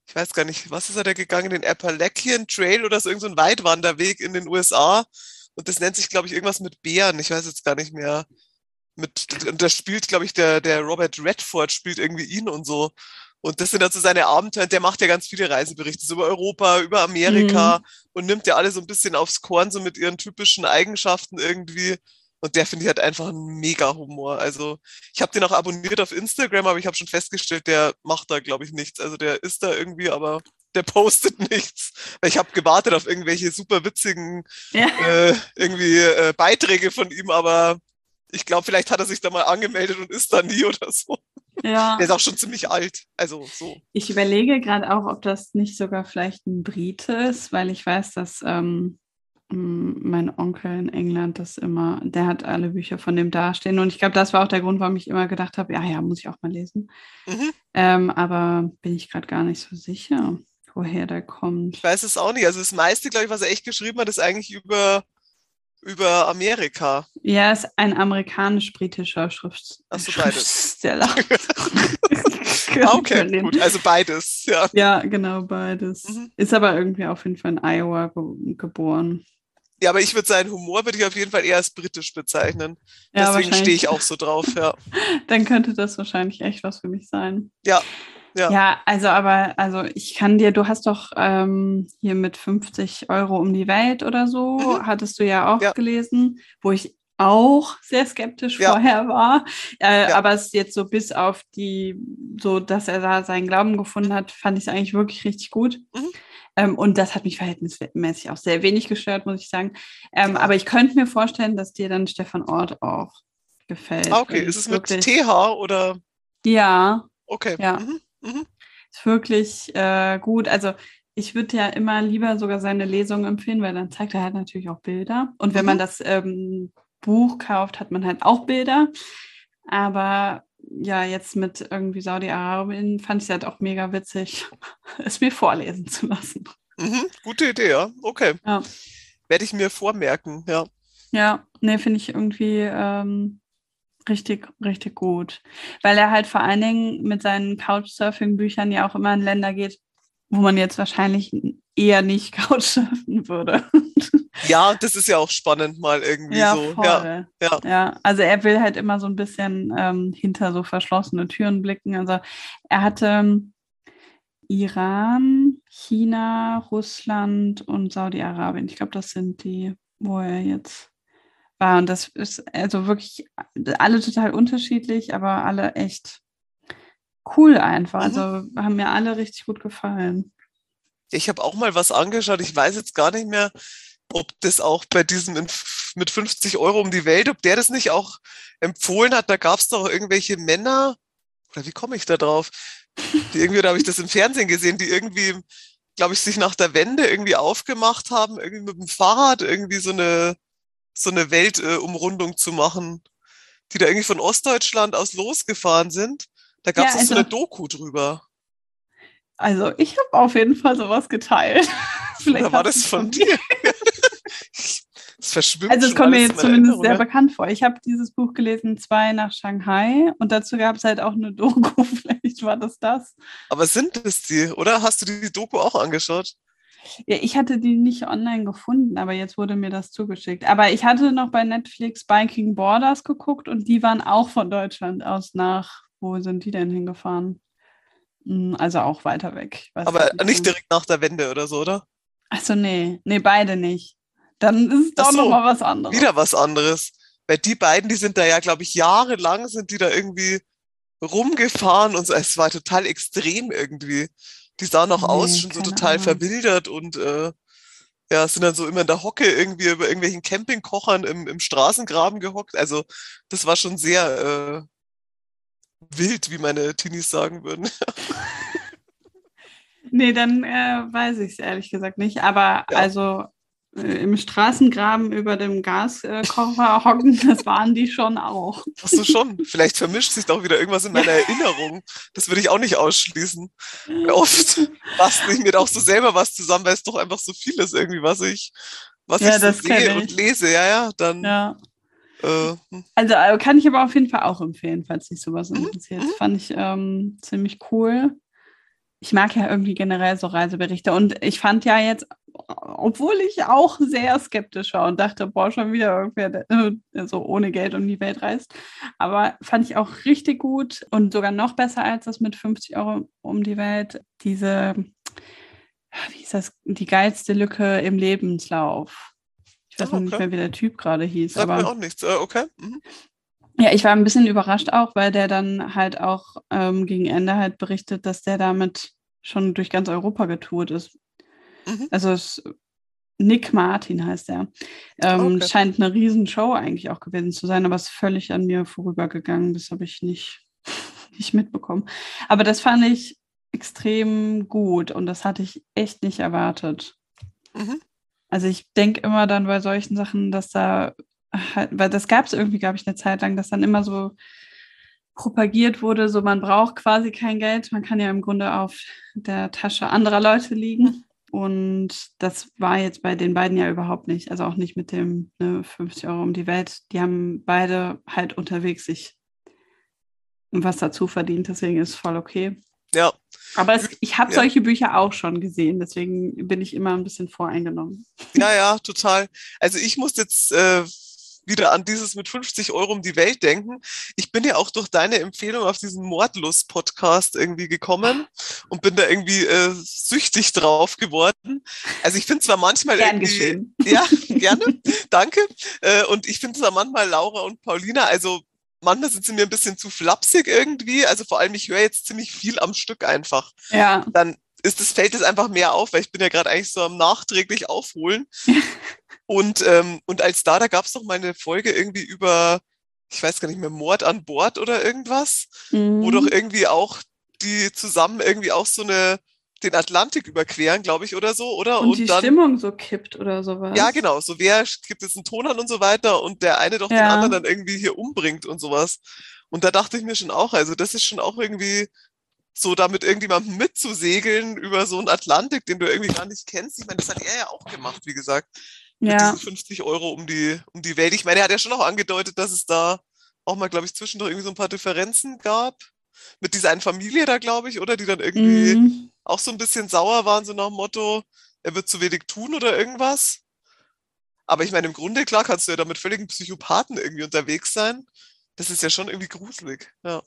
ich weiß gar nicht, was ist er da gegangen, den Appalachian Trail oder so, irgendein so Weitwanderweg in den USA. Und das nennt sich, glaube ich, irgendwas mit Bären. Ich weiß jetzt gar nicht mehr. Mit, und da spielt, glaube ich, der, der Robert Redford spielt irgendwie ihn und so. Und das sind also seine Abenteuer. Der macht ja ganz viele Reiseberichte so über Europa, über Amerika und nimmt ja alle so ein bisschen aufs Korn, so mit ihren typischen Eigenschaften irgendwie. Und der finde ich halt einfach einen mega Humor. Also ich habe den auch abonniert auf Instagram, aber ich habe schon festgestellt, der macht da, glaube ich, nichts. Also der ist da irgendwie, aber der postet *laughs* nichts. Weil ich habe gewartet auf irgendwelche super witzigen ja. äh, irgendwie äh, Beiträge von ihm, aber ich glaube, vielleicht hat er sich da mal angemeldet und ist da nie *laughs* oder so. Ja. Der ist auch schon ziemlich alt. Also so. Ich überlege gerade auch, ob das nicht sogar vielleicht ein Brite ist, weil ich weiß, dass ähm, mein Onkel in England das immer, der hat alle Bücher von dem dastehen. Und ich glaube, das war auch der Grund, warum ich immer gedacht habe, ja, ja, muss ich auch mal lesen. Mhm. Ähm, aber bin ich gerade gar nicht so sicher, woher der kommt. Ich weiß es auch nicht. Also das meiste, glaube ich, was er echt geschrieben hat, ist eigentlich über, über Amerika. Ja, ist ein amerikanisch-britischer Schrift Achso, beides. *laughs* *laughs* ah, okay, gut. Also beides, ja. Ja, genau, beides. Mhm. Ist aber irgendwie auf jeden Fall in Iowa ge geboren. Ja, aber ich würde seinen Humor würde ich auf jeden Fall eher als britisch bezeichnen. Ja, Deswegen stehe ich auch so drauf, ja. *laughs* Dann könnte das wahrscheinlich echt was für mich sein. Ja. Ja. ja, also aber, also ich kann dir, du hast doch ähm, hier mit 50 Euro um die Welt oder so, mhm. hattest du ja auch ja. gelesen, wo ich auch sehr skeptisch ja. vorher war. Äh, ja. Aber es jetzt so bis auf die, so dass er da seinen Glauben gefunden hat, fand ich es eigentlich wirklich richtig gut. Mhm. Ähm, und das hat mich verhältnismäßig auch sehr wenig gestört, muss ich sagen. Ähm, aber ich könnte mir vorstellen, dass dir dann Stefan Ort auch gefällt. Ah, okay, ist es mit TH oder? Ja. Okay. Ja. Mhm. Mhm. Ist wirklich äh, gut. Also ich würde ja immer lieber sogar seine Lesung empfehlen, weil dann zeigt er halt natürlich auch Bilder. Und wenn mhm. man das ähm, Buch kauft, hat man halt auch Bilder. Aber ja, jetzt mit irgendwie Saudi-Arabien fand ich es halt auch mega witzig, *laughs* es mir vorlesen zu lassen. Mhm, gute Idee, ja. Okay. Ja. Werde ich mir vormerken, ja. Ja, nee, finde ich irgendwie ähm, richtig, richtig gut. Weil er halt vor allen Dingen mit seinen Couchsurfing-Büchern ja auch immer in Länder geht, wo man jetzt wahrscheinlich eher nicht *laughs* Couchsurfen würde. Ja, das ist ja auch spannend mal irgendwie ja, so. Ja, ja. ja, also er will halt immer so ein bisschen ähm, hinter so verschlossene Türen blicken. Also er hatte ähm, Iran, China, Russland und Saudi-Arabien. Ich glaube, das sind die, wo er jetzt war. Und das ist also wirklich alle total unterschiedlich, aber alle echt cool einfach. Mhm. Also haben mir alle richtig gut gefallen. Ich habe auch mal was angeschaut. Ich weiß jetzt gar nicht mehr, ob das auch bei diesem mit 50 Euro um die Welt, ob der das nicht auch empfohlen hat. Da gab es doch irgendwelche Männer, oder wie komme ich da drauf? Die irgendwie, da habe ich das im Fernsehen gesehen, die irgendwie, glaube ich, sich nach der Wende irgendwie aufgemacht haben, irgendwie mit dem Fahrrad irgendwie so eine, so eine Weltumrundung äh, zu machen, die da irgendwie von Ostdeutschland aus losgefahren sind. Da gab es ja, also, so eine Doku drüber. Also ich habe auf jeden Fall sowas geteilt. *laughs* Vielleicht Oder war das von dir? *laughs* Es verschwimmt also es kommt mir jetzt zumindest sehr bekannt vor. Ich habe dieses Buch gelesen, zwei nach Shanghai und dazu gab es halt auch eine *laughs* Doku. Vielleicht war das das. Aber sind es die, oder? Hast du die Doku auch angeschaut? Ja, ich hatte die nicht online gefunden, aber jetzt wurde mir das zugeschickt. Aber ich hatte noch bei Netflix Biking Borders geguckt und die waren auch von Deutschland aus nach, wo sind die denn hingefahren? Hm, also auch weiter weg. Aber nicht direkt nach der Wende oder so, oder? Achso, nee. Nee, beide nicht. Dann ist es doch so, nochmal was anderes. Wieder was anderes. Weil die beiden, die sind da ja, glaube ich, jahrelang sind die da irgendwie rumgefahren und. Es war total extrem irgendwie. Die sahen noch nee, aus, schon so total Ahnung. verwildert und äh, ja, sind dann so immer in der Hocke irgendwie über irgendwelchen Campingkochern im, im Straßengraben gehockt. Also das war schon sehr äh, wild, wie meine Teenies sagen würden. *laughs* nee, dann äh, weiß ich es ehrlich gesagt nicht. Aber ja. also im Straßengraben über dem Gaskocher *laughs* hocken, das waren die schon auch. Ach so, schon. Vielleicht vermischt sich doch wieder irgendwas in meiner *laughs* Erinnerung. Das würde ich auch nicht ausschließen. Oft passt nicht mir auch so selber was zusammen, weil es doch einfach so viel ist irgendwie, was ich, was ja, ich so sehe und lese. Ja, ja, dann. Ja. Äh, hm. also äh, kann ich aber auf jeden Fall auch empfehlen, falls sich sowas mhm, interessiert. Mhm. Fand ich ähm, ziemlich cool ich mag ja irgendwie generell so Reiseberichte und ich fand ja jetzt, obwohl ich auch sehr skeptisch war und dachte, boah, schon wieder irgendwer äh, so ohne Geld um die Welt reist, aber fand ich auch richtig gut und sogar noch besser als das mit 50 Euro um die Welt, diese, wie ist das, die geilste Lücke im Lebenslauf. Ich weiß Ah, nicht okay. mehr, wie der Typ gerade hieß. Sagt aber mir auch nichts. Äh, okay. Mhm. Ja, ich war ein bisschen überrascht auch, weil der dann halt auch ähm, gegen Ende halt berichtet, dass der damit schon durch ganz Europa getourt ist. Mhm. Also es, Nick Martin heißt er. Ähm, Okay. Scheint eine Riesenshow eigentlich auch gewesen zu sein, aber ist völlig an mir vorübergegangen. Das habe ich nicht, *laughs* nicht mitbekommen. Aber das fand ich extrem gut und das hatte ich echt nicht erwartet. Mhm. Also ich denke immer dann bei solchen Sachen, dass da halt, weil das gab es irgendwie, glaube ich, eine Zeit lang, dass dann immer so propagiert wurde, so man braucht quasi kein Geld, man kann ja im Grunde auf der Tasche anderer Leute liegen. Und das war jetzt bei den beiden ja überhaupt nicht. Also auch nicht mit dem ne, 50 Euro um die Welt. Die haben beide halt unterwegs sich was dazu verdient, deswegen ist voll okay. Ja, Aber es, ich habe Ja. solche Bücher auch schon gesehen, deswegen bin ich immer ein bisschen voreingenommen. ja, ja, total. Also ich muss jetzt äh, wieder an dieses mit 50 Euro um die Welt denken. Ich bin ja auch durch deine Empfehlung auf diesen Mordlust-Podcast irgendwie gekommen und bin da irgendwie äh, süchtig drauf geworden. Also ich finde zwar manchmal Gern irgendwie, geschehen. *laughs* Ja, gerne. Danke. Äh, Und ich finde zwar manchmal Laura und Paulina, also manchmal sind sie mir ein bisschen zu flapsig irgendwie. Also vor allem, ich höre jetzt ziemlich viel am Stück einfach. Ja, Dann ist das, fällt es einfach mehr auf, weil ich bin ja gerade eigentlich so am nachträglich aufholen. *laughs* Und, ähm, und als da, da gab es noch mal eine Folge irgendwie über, ich weiß gar nicht mehr, Mord an Bord oder irgendwas, wo Mhm. doch irgendwie auch die zusammen irgendwie auch so eine, den Atlantik überqueren, glaube ich, oder so, oder? und, die Stimmung so kippt oder sowas. Ja, genau. So wer gibt jetzt einen Ton an und so weiter und der eine doch den Ja. anderen dann irgendwie hier umbringt und sowas. Und da dachte ich mir schon auch, also das ist schon auch irgendwie so damit irgendjemandem mitzusegeln über so einen Atlantik, den du irgendwie gar nicht kennst. Ich meine, das hat er ja auch gemacht, wie gesagt, mit Ja, diesen 50 Euro um die, um die Welt. Ich meine, er hat ja schon auch angedeutet, dass es da auch mal, glaube ich, zwischendurch irgendwie so ein paar Differenzen gab. Mit dieser einen Familie da, glaube ich, oder? Die dann irgendwie mhm. auch so ein bisschen sauer waren, so nach dem Motto, er wird zu wenig tun oder irgendwas. Aber ich meine, im Grunde, klar, kannst du ja da mit völligen Psychopathen irgendwie unterwegs sein. Das ist ja schon irgendwie gruselig, ja.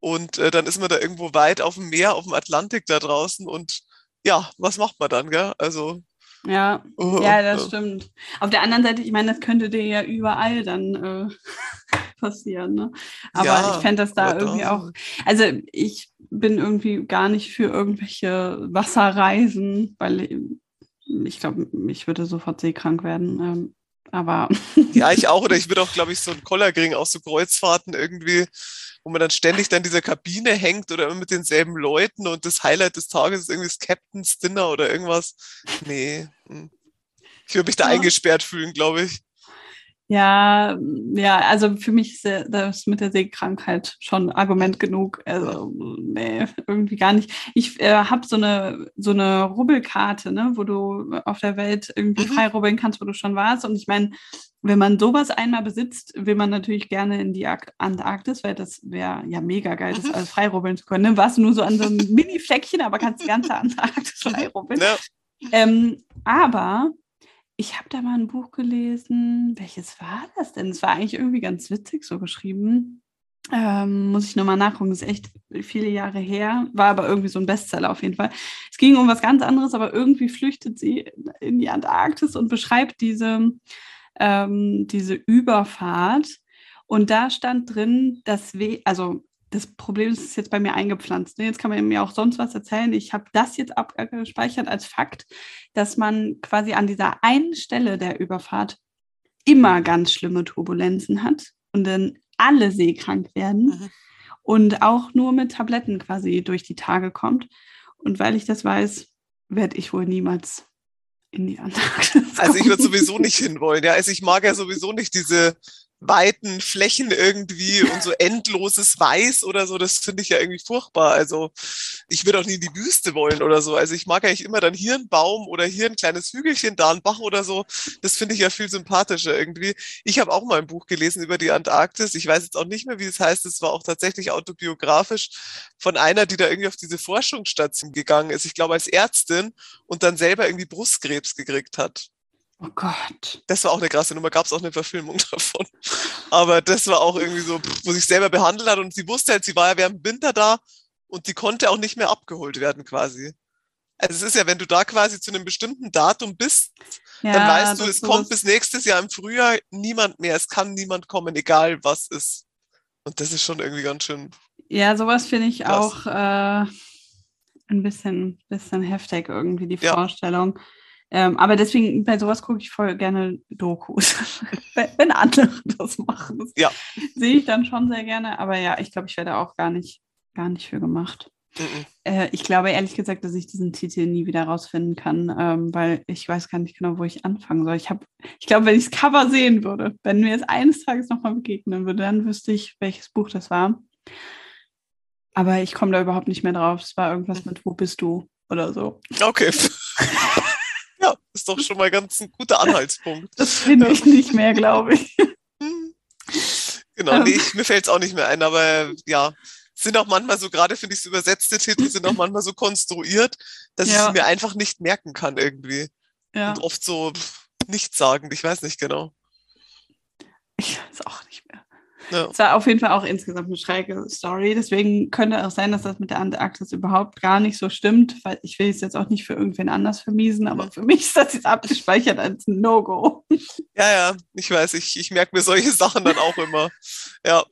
Und äh, dann ist man da irgendwo weit auf dem Meer, auf dem Atlantik da draußen und ja, was macht man dann, gell? Also, ja, oh, *laughs* ja, das äh, stimmt. Auf der anderen Seite, ich meine, das könnte dir ja überall dann äh, *laughs* passieren. Ne? Aber Ja, ich fände das da irgendwie da- auch. Also ich bin irgendwie gar nicht für irgendwelche Wasserreisen, weil ich glaube, ich würde sofort seekrank werden. Ähm, aber Ja, ich *laughs* auch. Oder ich würde auch, glaube ich, so einen Koller kriegen, auch so Kreuzfahrten irgendwie, wo man dann ständig dann in dieser Kabine hängt oder immer mit denselben Leuten und das Highlight des Tages ist irgendwie das Captain's Dinner oder irgendwas. Nee. hm. Ich würde mich da Ja. eingesperrt fühlen, glaube ich. Ja, ja, also für mich ist das mit der Seekrankheit schon Argument genug. Also, nee, irgendwie gar nicht. Ich äh, habe so eine, so eine Rubbelkarte, ne, wo du auf der Welt irgendwie Mhm. frei rubbeln kannst, wo du schon warst. Und ich meine, wenn man sowas einmal besitzt, will man natürlich gerne in die Antarktis, weil das wäre ja mega geil, das Mhm. alles frei rubbeln zu können. Ne? Warst du nur so an so einem Mini-Fleckchen, aber kannst die ganze *laughs* Antarktis frei rubbeln. Ja. Ähm, aber ich habe da mal ein Buch gelesen. Welches war das denn? Es war eigentlich irgendwie ganz witzig so geschrieben. Ähm, muss ich nochmal nachgucken, ist echt viele Jahre her, war aber irgendwie so ein Bestseller auf jeden Fall. Es ging um was ganz anderes, aber irgendwie flüchtet sie in die Antarktis und beschreibt diese, ähm, diese Überfahrt. Und da stand drin, dass we also das Problem ist, ist jetzt bei mir eingepflanzt. Ne? Jetzt kann man mir auch sonst was erzählen. Ich habe das jetzt abgespeichert als Fakt, dass man quasi an dieser einen Stelle der Überfahrt immer ganz schlimme Turbulenzen hat und dann alle seekrank werden Mhm. und auch nur mit Tabletten quasi durch die Tage kommt. Und weil ich das weiß, werde ich wohl niemals in die Antarktis. Also ich würde sowieso nicht hinwollen. Ja, also ich mag ja sowieso nicht diese weiten Flächen irgendwie und so endloses Weiß oder so. Das finde ich ja irgendwie furchtbar. Also ich würde auch nie in die Wüste wollen oder so. Also ich mag eigentlich immer dann hier einen Baum oder hier ein kleines Hügelchen, da ein Bach oder so. Das finde ich ja viel sympathischer irgendwie. Ich habe auch mal ein Buch gelesen über die Antarktis. Ich weiß jetzt auch nicht mehr, wie es heißt. Es war auch tatsächlich autobiografisch von einer, die da irgendwie auf diese Forschungsstation gegangen ist. Ich glaube als Ärztin und dann selber irgendwie Brustkrebs gekriegt hat. Oh Gott. Das war auch eine krasse Nummer, gab es auch eine Verfilmung *laughs* davon. Aber das war auch irgendwie so, wo sich selber behandelt hat und sie wusste halt, sie war ja während dem Winter da und die konnte auch nicht mehr abgeholt werden quasi. Also es ist ja, wenn du da quasi zu einem bestimmten Datum bist Ja, dann weißt du, es kommt bis nächstes Jahr im Frühjahr niemand mehr. Es kann niemand kommen, egal was ist. Und das ist schon irgendwie ganz schön. Ja, sowas finde ich krass. auch äh, ein bisschen, bisschen heftig irgendwie, die ja. Vorstellung. Ähm, aber deswegen, bei sowas gucke ich voll gerne Dokus. *laughs* wenn andere das machen. Das ja. Sehe ich dann schon sehr gerne. Aber ja, ich glaube, ich werde auch gar nicht, gar nicht für gemacht. Mhm. Äh, ich glaube ehrlich gesagt, dass ich diesen Titel nie wieder rausfinden kann, ähm, weil ich weiß gar nicht genau, wo ich anfangen soll. Ich habe, ich glaube, wenn ich das Cover sehen würde, wenn mir es eines Tages nochmal begegnen würde, dann wüsste ich, welches Buch das war. Aber ich komme da überhaupt nicht mehr drauf. Es war irgendwas mit Wo bist du oder so. Okay. *laughs* ist doch schon mal ganz ein guter Anhaltspunkt. Das finde ich nicht mehr, glaube ich. *laughs* Genau, nee, ich, mir fällt es auch nicht mehr ein, aber ja, sind auch manchmal so, gerade finde ich, so übersetzte Titel sind auch manchmal so konstruiert, dass ja. ich sie mir einfach nicht merken kann irgendwie. Ja. Und oft so nichtssagend, ich weiß nicht genau. Ich weiß auch nicht. Ja. Es war auf jeden Fall auch insgesamt eine schräge Story. Deswegen könnte auch sein, dass das mit der Antarktis überhaupt gar nicht so stimmt, weil ich will es jetzt auch nicht für irgendwen anders vermiesen, aber für mich ist das jetzt abgespeichert als No-Go. Ja, ja, ich weiß, ich, ich merke mir solche Sachen dann auch immer. Ja,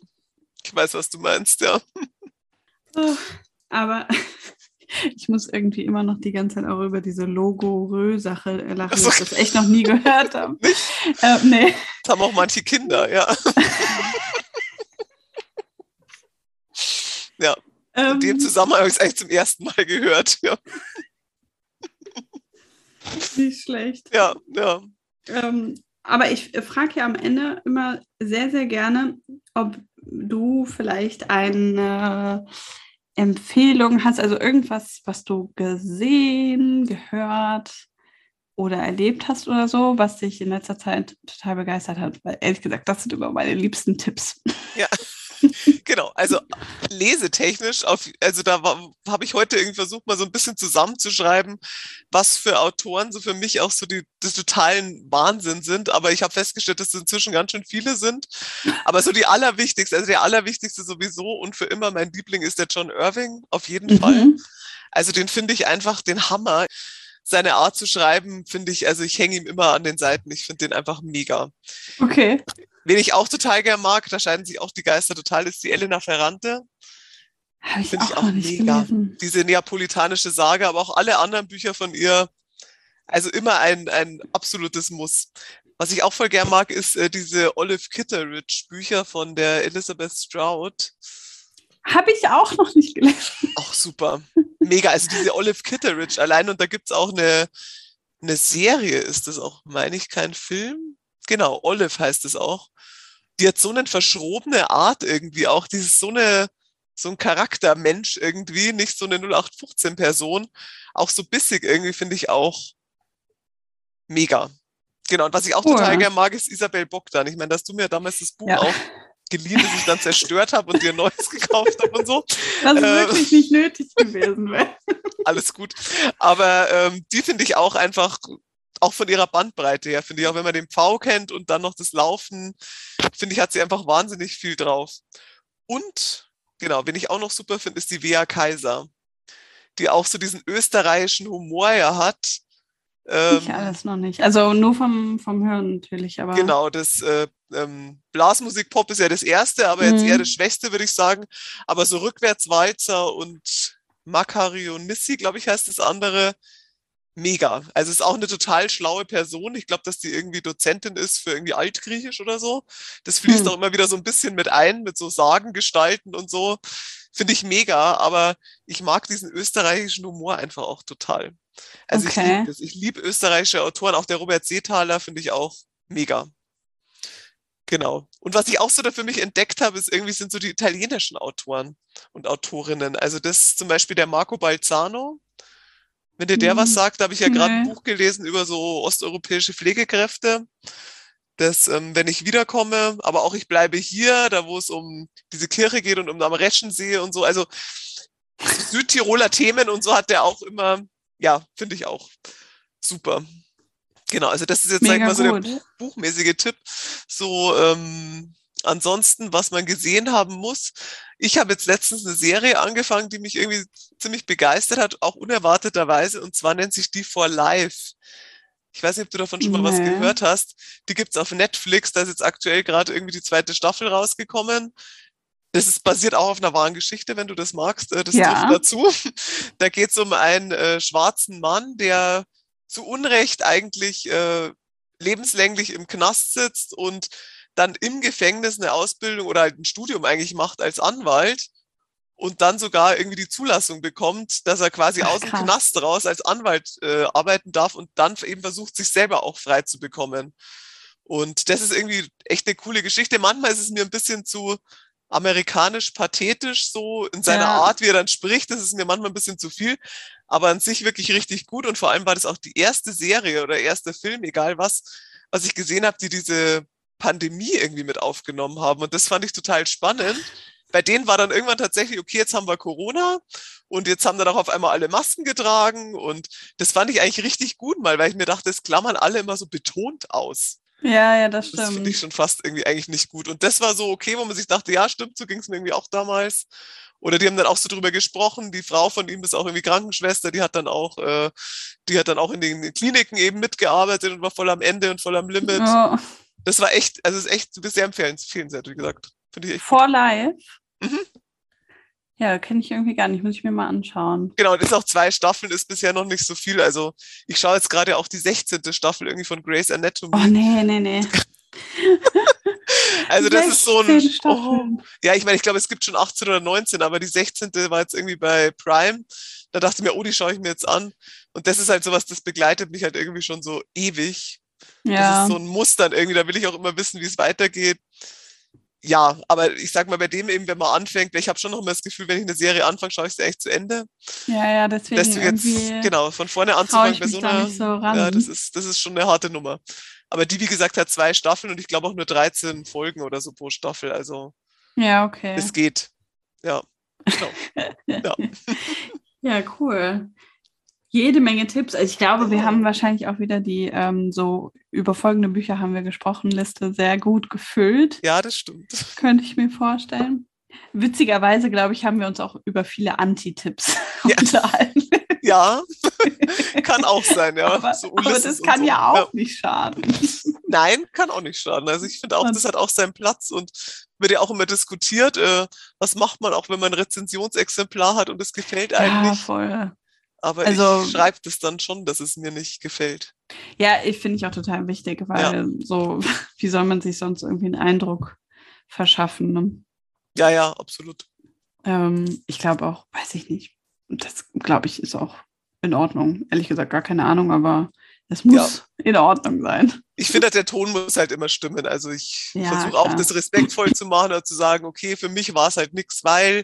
ich weiß, was du meinst, ja. Aber *laughs* ich muss irgendwie immer noch die ganze Zeit auch über diese Logorö-Sache lachen, so. ich das echt noch nie gehört habe. *laughs* Äh, nee. Das haben auch manche Kinder, ja. *laughs* ja. Ähm, In dem ähm. Zusammenhang habe ich es eigentlich zum ersten Mal gehört. Ja. Nicht schlecht. Ja, ja. Ähm, aber ich frage ja am Ende immer sehr, sehr gerne, ob du vielleicht eine Empfehlung hast, also irgendwas, was du gesehen, gehört oder erlebt hast oder so, was dich in letzter Zeit total begeistert hat. Weil ehrlich gesagt, das sind immer meine liebsten Tipps. Ja. *laughs* genau, also lesetechnisch, auf, also da habe ich heute irgendwie versucht, mal so ein bisschen zusammenzuschreiben, was für Autoren so für mich auch so die, die totalen Wahnsinn sind. Aber ich habe festgestellt, dass es inzwischen ganz schön viele sind. Aber so die allerwichtigste, also der allerwichtigste sowieso und für immer mein Liebling ist der John Irving, auf jeden mhm. Fall. Also den finde ich einfach den Hammer seine Art zu schreiben, finde ich, also ich hänge ihm immer an den Seiten. Ich finde den einfach mega. Okay. Wen ich auch total gern mag, da scheiden sich auch die Geister total, ist die Elena Ferrante. Habe ich, auch, ich auch mega. Gelesen. Diese neapolitanische Sage, aber auch alle anderen Bücher von ihr. Also immer ein, ein absolutes Muss. Was ich auch voll gern mag, ist äh, diese Olive Kitteridge Bücher von der Elizabeth Stroud. Habe ich auch noch nicht gelesen. Auch super. Mega. Also diese Olive Kitteridge allein und da gibt es auch eine, eine Serie, ist das auch, meine ich, kein Film? Genau, Olive heißt es auch die hat so eine verschrobene Art irgendwie auch. Die ist so eine, so ein Charaktermensch irgendwie, nicht so eine 0815-Person. Auch so bissig irgendwie finde ich auch mega. Genau, und was ich auch total oh, gerne mag, ist Isabel Bogdan. Ich meine, dass du mir damals das Buch ja. auch geliehen, das ich dann zerstört habe und dir ein neues gekauft habe und so. Das äh, wirklich nicht nötig gewesen wäre. *laughs* Alles gut. Aber ähm, die finde ich auch einfach auch von ihrer Bandbreite her, finde ich, auch wenn man den Pfau kennt und dann noch das Laufen, finde ich, hat sie einfach wahnsinnig viel drauf. Und, genau, wen ich auch noch super finde, ist die Wea Kaiser, die auch so diesen österreichischen Humor ja hat. Ähm, ich alles noch nicht. Also nur vom, vom Hören natürlich, aber. Genau, das äh, ähm, Blasmusik-Pop ist ja das erste, aber jetzt mhm. eher das Schwächste, würde ich sagen. Aber so Rückwärtswalzer und Macarionissi, glaube ich, heißt das andere, mega. Also ist auch eine total schlaue Person. Ich glaube, dass die irgendwie Dozentin ist für irgendwie Altgriechisch oder so. Das fließt hm. auch immer wieder so ein bisschen mit ein, mit so Sagengestalten und so. Finde ich mega, aber ich mag diesen österreichischen Humor einfach auch total. Also okay. ich liebe Ich liebe österreichische Autoren, auch der Robert Seethaler finde ich auch mega. Genau. Und was ich auch so da für mich entdeckt habe, ist irgendwie sind so die italienischen Autoren und Autorinnen. Also das zum Beispiel der Marco Balzano, wenn dir der hm. was sagt, da habe ich ja gerade ein Buch gelesen über so osteuropäische Pflegekräfte. Das, ähm, wenn ich wiederkomme, aber auch ich bleibe hier, da wo es um diese Kirche geht und um am Reschensee und so. Also Südtiroler Themen und so hat der auch immer, ja, finde ich auch super. Genau, also das ist jetzt, sag ich mal, so der Buch, buchmäßige Tipp. So, ähm, ansonsten, was man gesehen haben muss. Ich habe jetzt letztens eine Serie angefangen, die mich irgendwie ziemlich begeistert hat, auch unerwarteterweise, und zwar nennt sich die For Life. Ich weiß nicht, ob du davon schon mal was Nee. gehört hast. Die gibt's auf Netflix. Da ist jetzt aktuell gerade irgendwie die zweite Staffel rausgekommen. Das ist basiert auch auf einer wahren Geschichte, wenn du das magst. äh, Das Ja. trifft dazu. *laughs* Da geht's um einen äh, schwarzen Mann, der zu Unrecht eigentlich äh, lebenslänglich im Knast sitzt und dann im Gefängnis eine Ausbildung oder halt ein Studium eigentlich macht als Anwalt und dann sogar irgendwie die Zulassung bekommt, dass er quasi Ach, aus dem krass. Knast raus als Anwalt äh, arbeiten darf und dann eben versucht, sich selber auch frei zu bekommen. Und das ist irgendwie echt eine coole Geschichte. Manchmal ist es mir ein bisschen zu amerikanisch pathetisch so in seiner Ja. Art, wie er dann spricht. Das ist mir manchmal ein bisschen zu viel, aber an sich wirklich richtig gut. Und vor allem war das auch die erste Serie oder erste Film, egal was, was ich gesehen habe, die diese Pandemie irgendwie mit aufgenommen haben. Und das fand ich total spannend. Bei denen war dann irgendwann tatsächlich, okay, jetzt haben wir Corona und jetzt haben dann auch auf einmal alle Masken getragen. Und das fand ich eigentlich richtig gut mal, weil ich mir dachte, das klammern alle immer so betont aus. Ja, ja, das Das finde ich stimmt. schon fast irgendwie eigentlich nicht gut. Und das war so okay, wo man sich dachte, ja, stimmt, so ging es mir irgendwie auch damals. Oder die haben dann auch so drüber gesprochen. Die Frau von ihm ist auch irgendwie Krankenschwester, die hat dann auch, äh, die hat dann auch in den Kliniken eben mitgearbeitet und war voll am Ende und voll am Limit. Oh, Das war echt, also es ist echt, du bist sehr empfehlens- empfehlenswert, wie gesagt. Finde ich echt. for life. Mhm. Ja, kenne ich irgendwie gar nicht. Muss ich mir mal anschauen. Genau, und ist auch zwei Staffeln, ist bisher noch nicht so viel. Also ich schaue jetzt gerade auch die 16. Staffel irgendwie von Grey's Anatomy. Oh, nee, nee, nee. *laughs* also das ist so ein, 16 oh. Ja, ich meine, ich glaube, es gibt schon 18 oder 19, aber die 16. war jetzt irgendwie bei Prime. Da dachte ich mir, oh, die schaue ich mir jetzt an. Und das ist halt sowas, das begleitet mich halt irgendwie schon so ewig. Das Ja. ist so ein Muster irgendwie. Da will ich auch immer wissen, wie es weitergeht. Ja, aber ich sag mal, bei dem eben, wenn man anfängt, weil ich habe schon noch immer das Gefühl, wenn ich eine Serie anfange, schaue ich sie echt zu Ende. ja, ja, deswegen Deswegen jetzt, irgendwie genau, von vorne anzufangen bei so einer, so ja, das ist, das ist schon eine harte Nummer. Aber die, wie gesagt, hat zwei Staffeln und ich glaube auch nur 13 Folgen oder so pro Staffel. Also ja, okay. es geht. Ja. Genau. *laughs* Ja. Ja, cool. Jede Menge Tipps. Also ich glaube, wir Ja. haben wahrscheinlich auch wieder die ähm, so über folgende Bücher haben wir gesprochen, Liste sehr gut gefüllt, ja, das stimmt. könnte ich mir vorstellen. Witzigerweise, glaube ich, haben wir uns auch über viele Anti-Tipps *laughs* Ja. unterhalten. *laughs* Ja, kann auch sein, ja. aber, So aber das kann so. ja auch nicht schaden. *laughs* Nein, kann auch nicht schaden. Also ich finde auch, das hat auch seinen Platz und wird ja auch immer diskutiert, äh, was macht man auch, wenn man ein Rezensionsexemplar hat und es gefällt einem Ja, nicht. voll. Aber also- ich schreibe das dann schon, dass es mir nicht gefällt. Ja, ich finde ich auch total wichtig, weil so, *laughs* wie soll man sich sonst irgendwie einen Eindruck verschaffen? Ne? Ja, ja, absolut. Ähm, ich glaube auch, weiß ich nicht. Das glaube ich ist auch in Ordnung. Ehrlich gesagt, gar keine Ahnung, aber es muss in Ordnung sein. Ich finde, der Ton muss halt immer stimmen. Also ich Ja, versuche auch, das respektvoll zu machen oder zu sagen, okay, für mich war es halt nichts, weil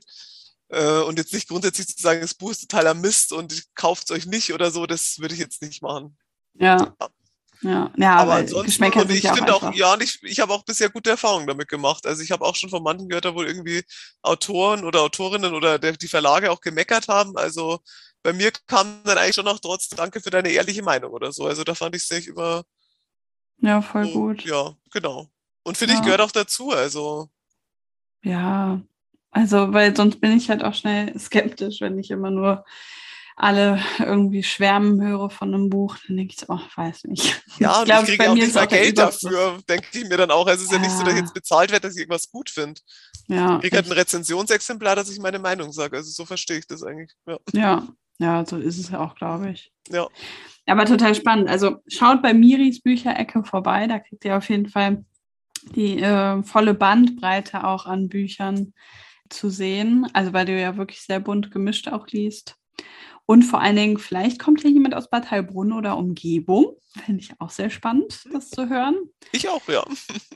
äh, und jetzt nicht grundsätzlich zu sagen, das Buch ist totaler Mist und kauft es euch nicht oder so, das würde ich jetzt nicht machen. Ja. Ja, ja aber weil ansonsten, Geschmäcker und ich ja auch finde auch, einfach. ja, und ich, ich habe auch bisher gute Erfahrungen damit gemacht. Also ich habe auch schon von manchen gehört, da wohl irgendwie Autoren oder Autorinnen oder der, die Verlage auch gemeckert haben. Also bei mir kam dann eigentlich schon noch trotz Danke für deine ehrliche Meinung oder so. Also da fand ich es nicht immer Ja, voll so, gut. Ja, genau. Und finde ich Ja. gehört auch dazu. Also Ja, also, weil sonst bin ich halt auch schnell skeptisch, wenn ich immer nur alle irgendwie schwärmen höre von einem Buch, dann denke ich so, oh, weiß nicht. ja, und glaub, ich kriege auch nicht mal Geld dafür, denke ich mir dann auch. Also es ist ja nicht so, dass ich Ja. jetzt bezahlt werde, dass ich irgendwas gut finde. Ja, Ich kriege halt ein Rezensionsexemplar, dass ich meine Meinung sage. Also so verstehe ich das eigentlich. Ja. ja, ja, so ist es ja auch, glaube ich. Ja. Aber total spannend. Also schaut bei Miris Bücherecke vorbei, da kriegt ihr auf jeden Fall die äh, volle Bandbreite auch an Büchern zu sehen. Also weil du ja wirklich sehr bunt gemischt auch liest. Und vor allen Dingen, vielleicht kommt ja jemand aus Bad Heilbrunn oder Umgebung. Fände ich auch sehr spannend, das zu hören. Ich auch, ja.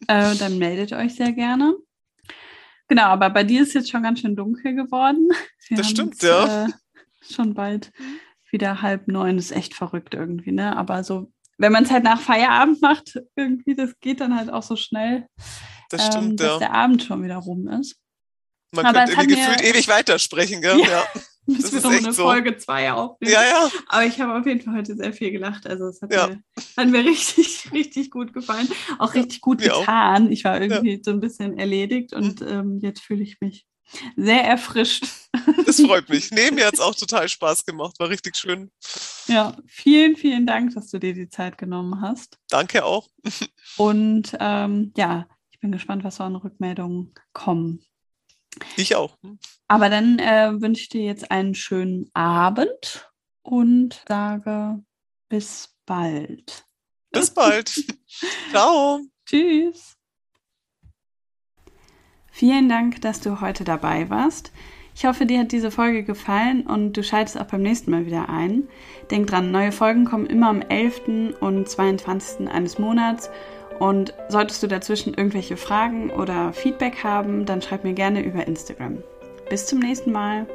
Äh, dann meldet euch sehr gerne. Genau, aber bei dir ist jetzt schon ganz schön dunkel geworden. Wir Das stimmt, ja. Äh, schon bald wieder halb neun. Das ist echt verrückt irgendwie, ne? Aber so, wenn man es halt nach Feierabend macht, irgendwie, das geht dann halt auch so schnell, Das ähm, stimmt, dass ja. der Abend schon wieder rum ist. Man aber könnte irgendwie gefühlt ewig weitersprechen, gell? *laughs* Ja. Ja, Das wir ist noch echt eine so. Folge 2 aufnehmen. ja. ja. Aber ich habe auf jeden Fall heute sehr viel gelacht. Also es hat, Ja. mir, hat mir *laughs* richtig, richtig gut gefallen. Auch richtig gut mir auch. getan. Ich war irgendwie so ein bisschen erledigt und Mhm. ähm, jetzt fühle ich mich sehr erfrischt. Das freut mich. *laughs* Nee, mir hat es auch total Spaß gemacht. War richtig schön. Ja, vielen, vielen Dank, dass du dir die Zeit genommen hast. Danke auch. Und ähm, ja, ich bin gespannt, was so an Rückmeldungen kommen. Ich auch. Aber dann äh, wünsche ich dir jetzt einen schönen Abend und sage bis bald. Bis bald. *laughs* Ciao. Tschüss. Vielen Dank, dass du heute dabei warst. Ich hoffe, dir hat diese Folge gefallen und du schaltest auch beim nächsten Mal wieder ein. Denk dran, neue Folgen kommen immer am 11. und 22. eines Monats. Und solltest du dazwischen irgendwelche Fragen oder Feedback haben, dann schreib mir gerne über Instagram. Bis zum nächsten Mal.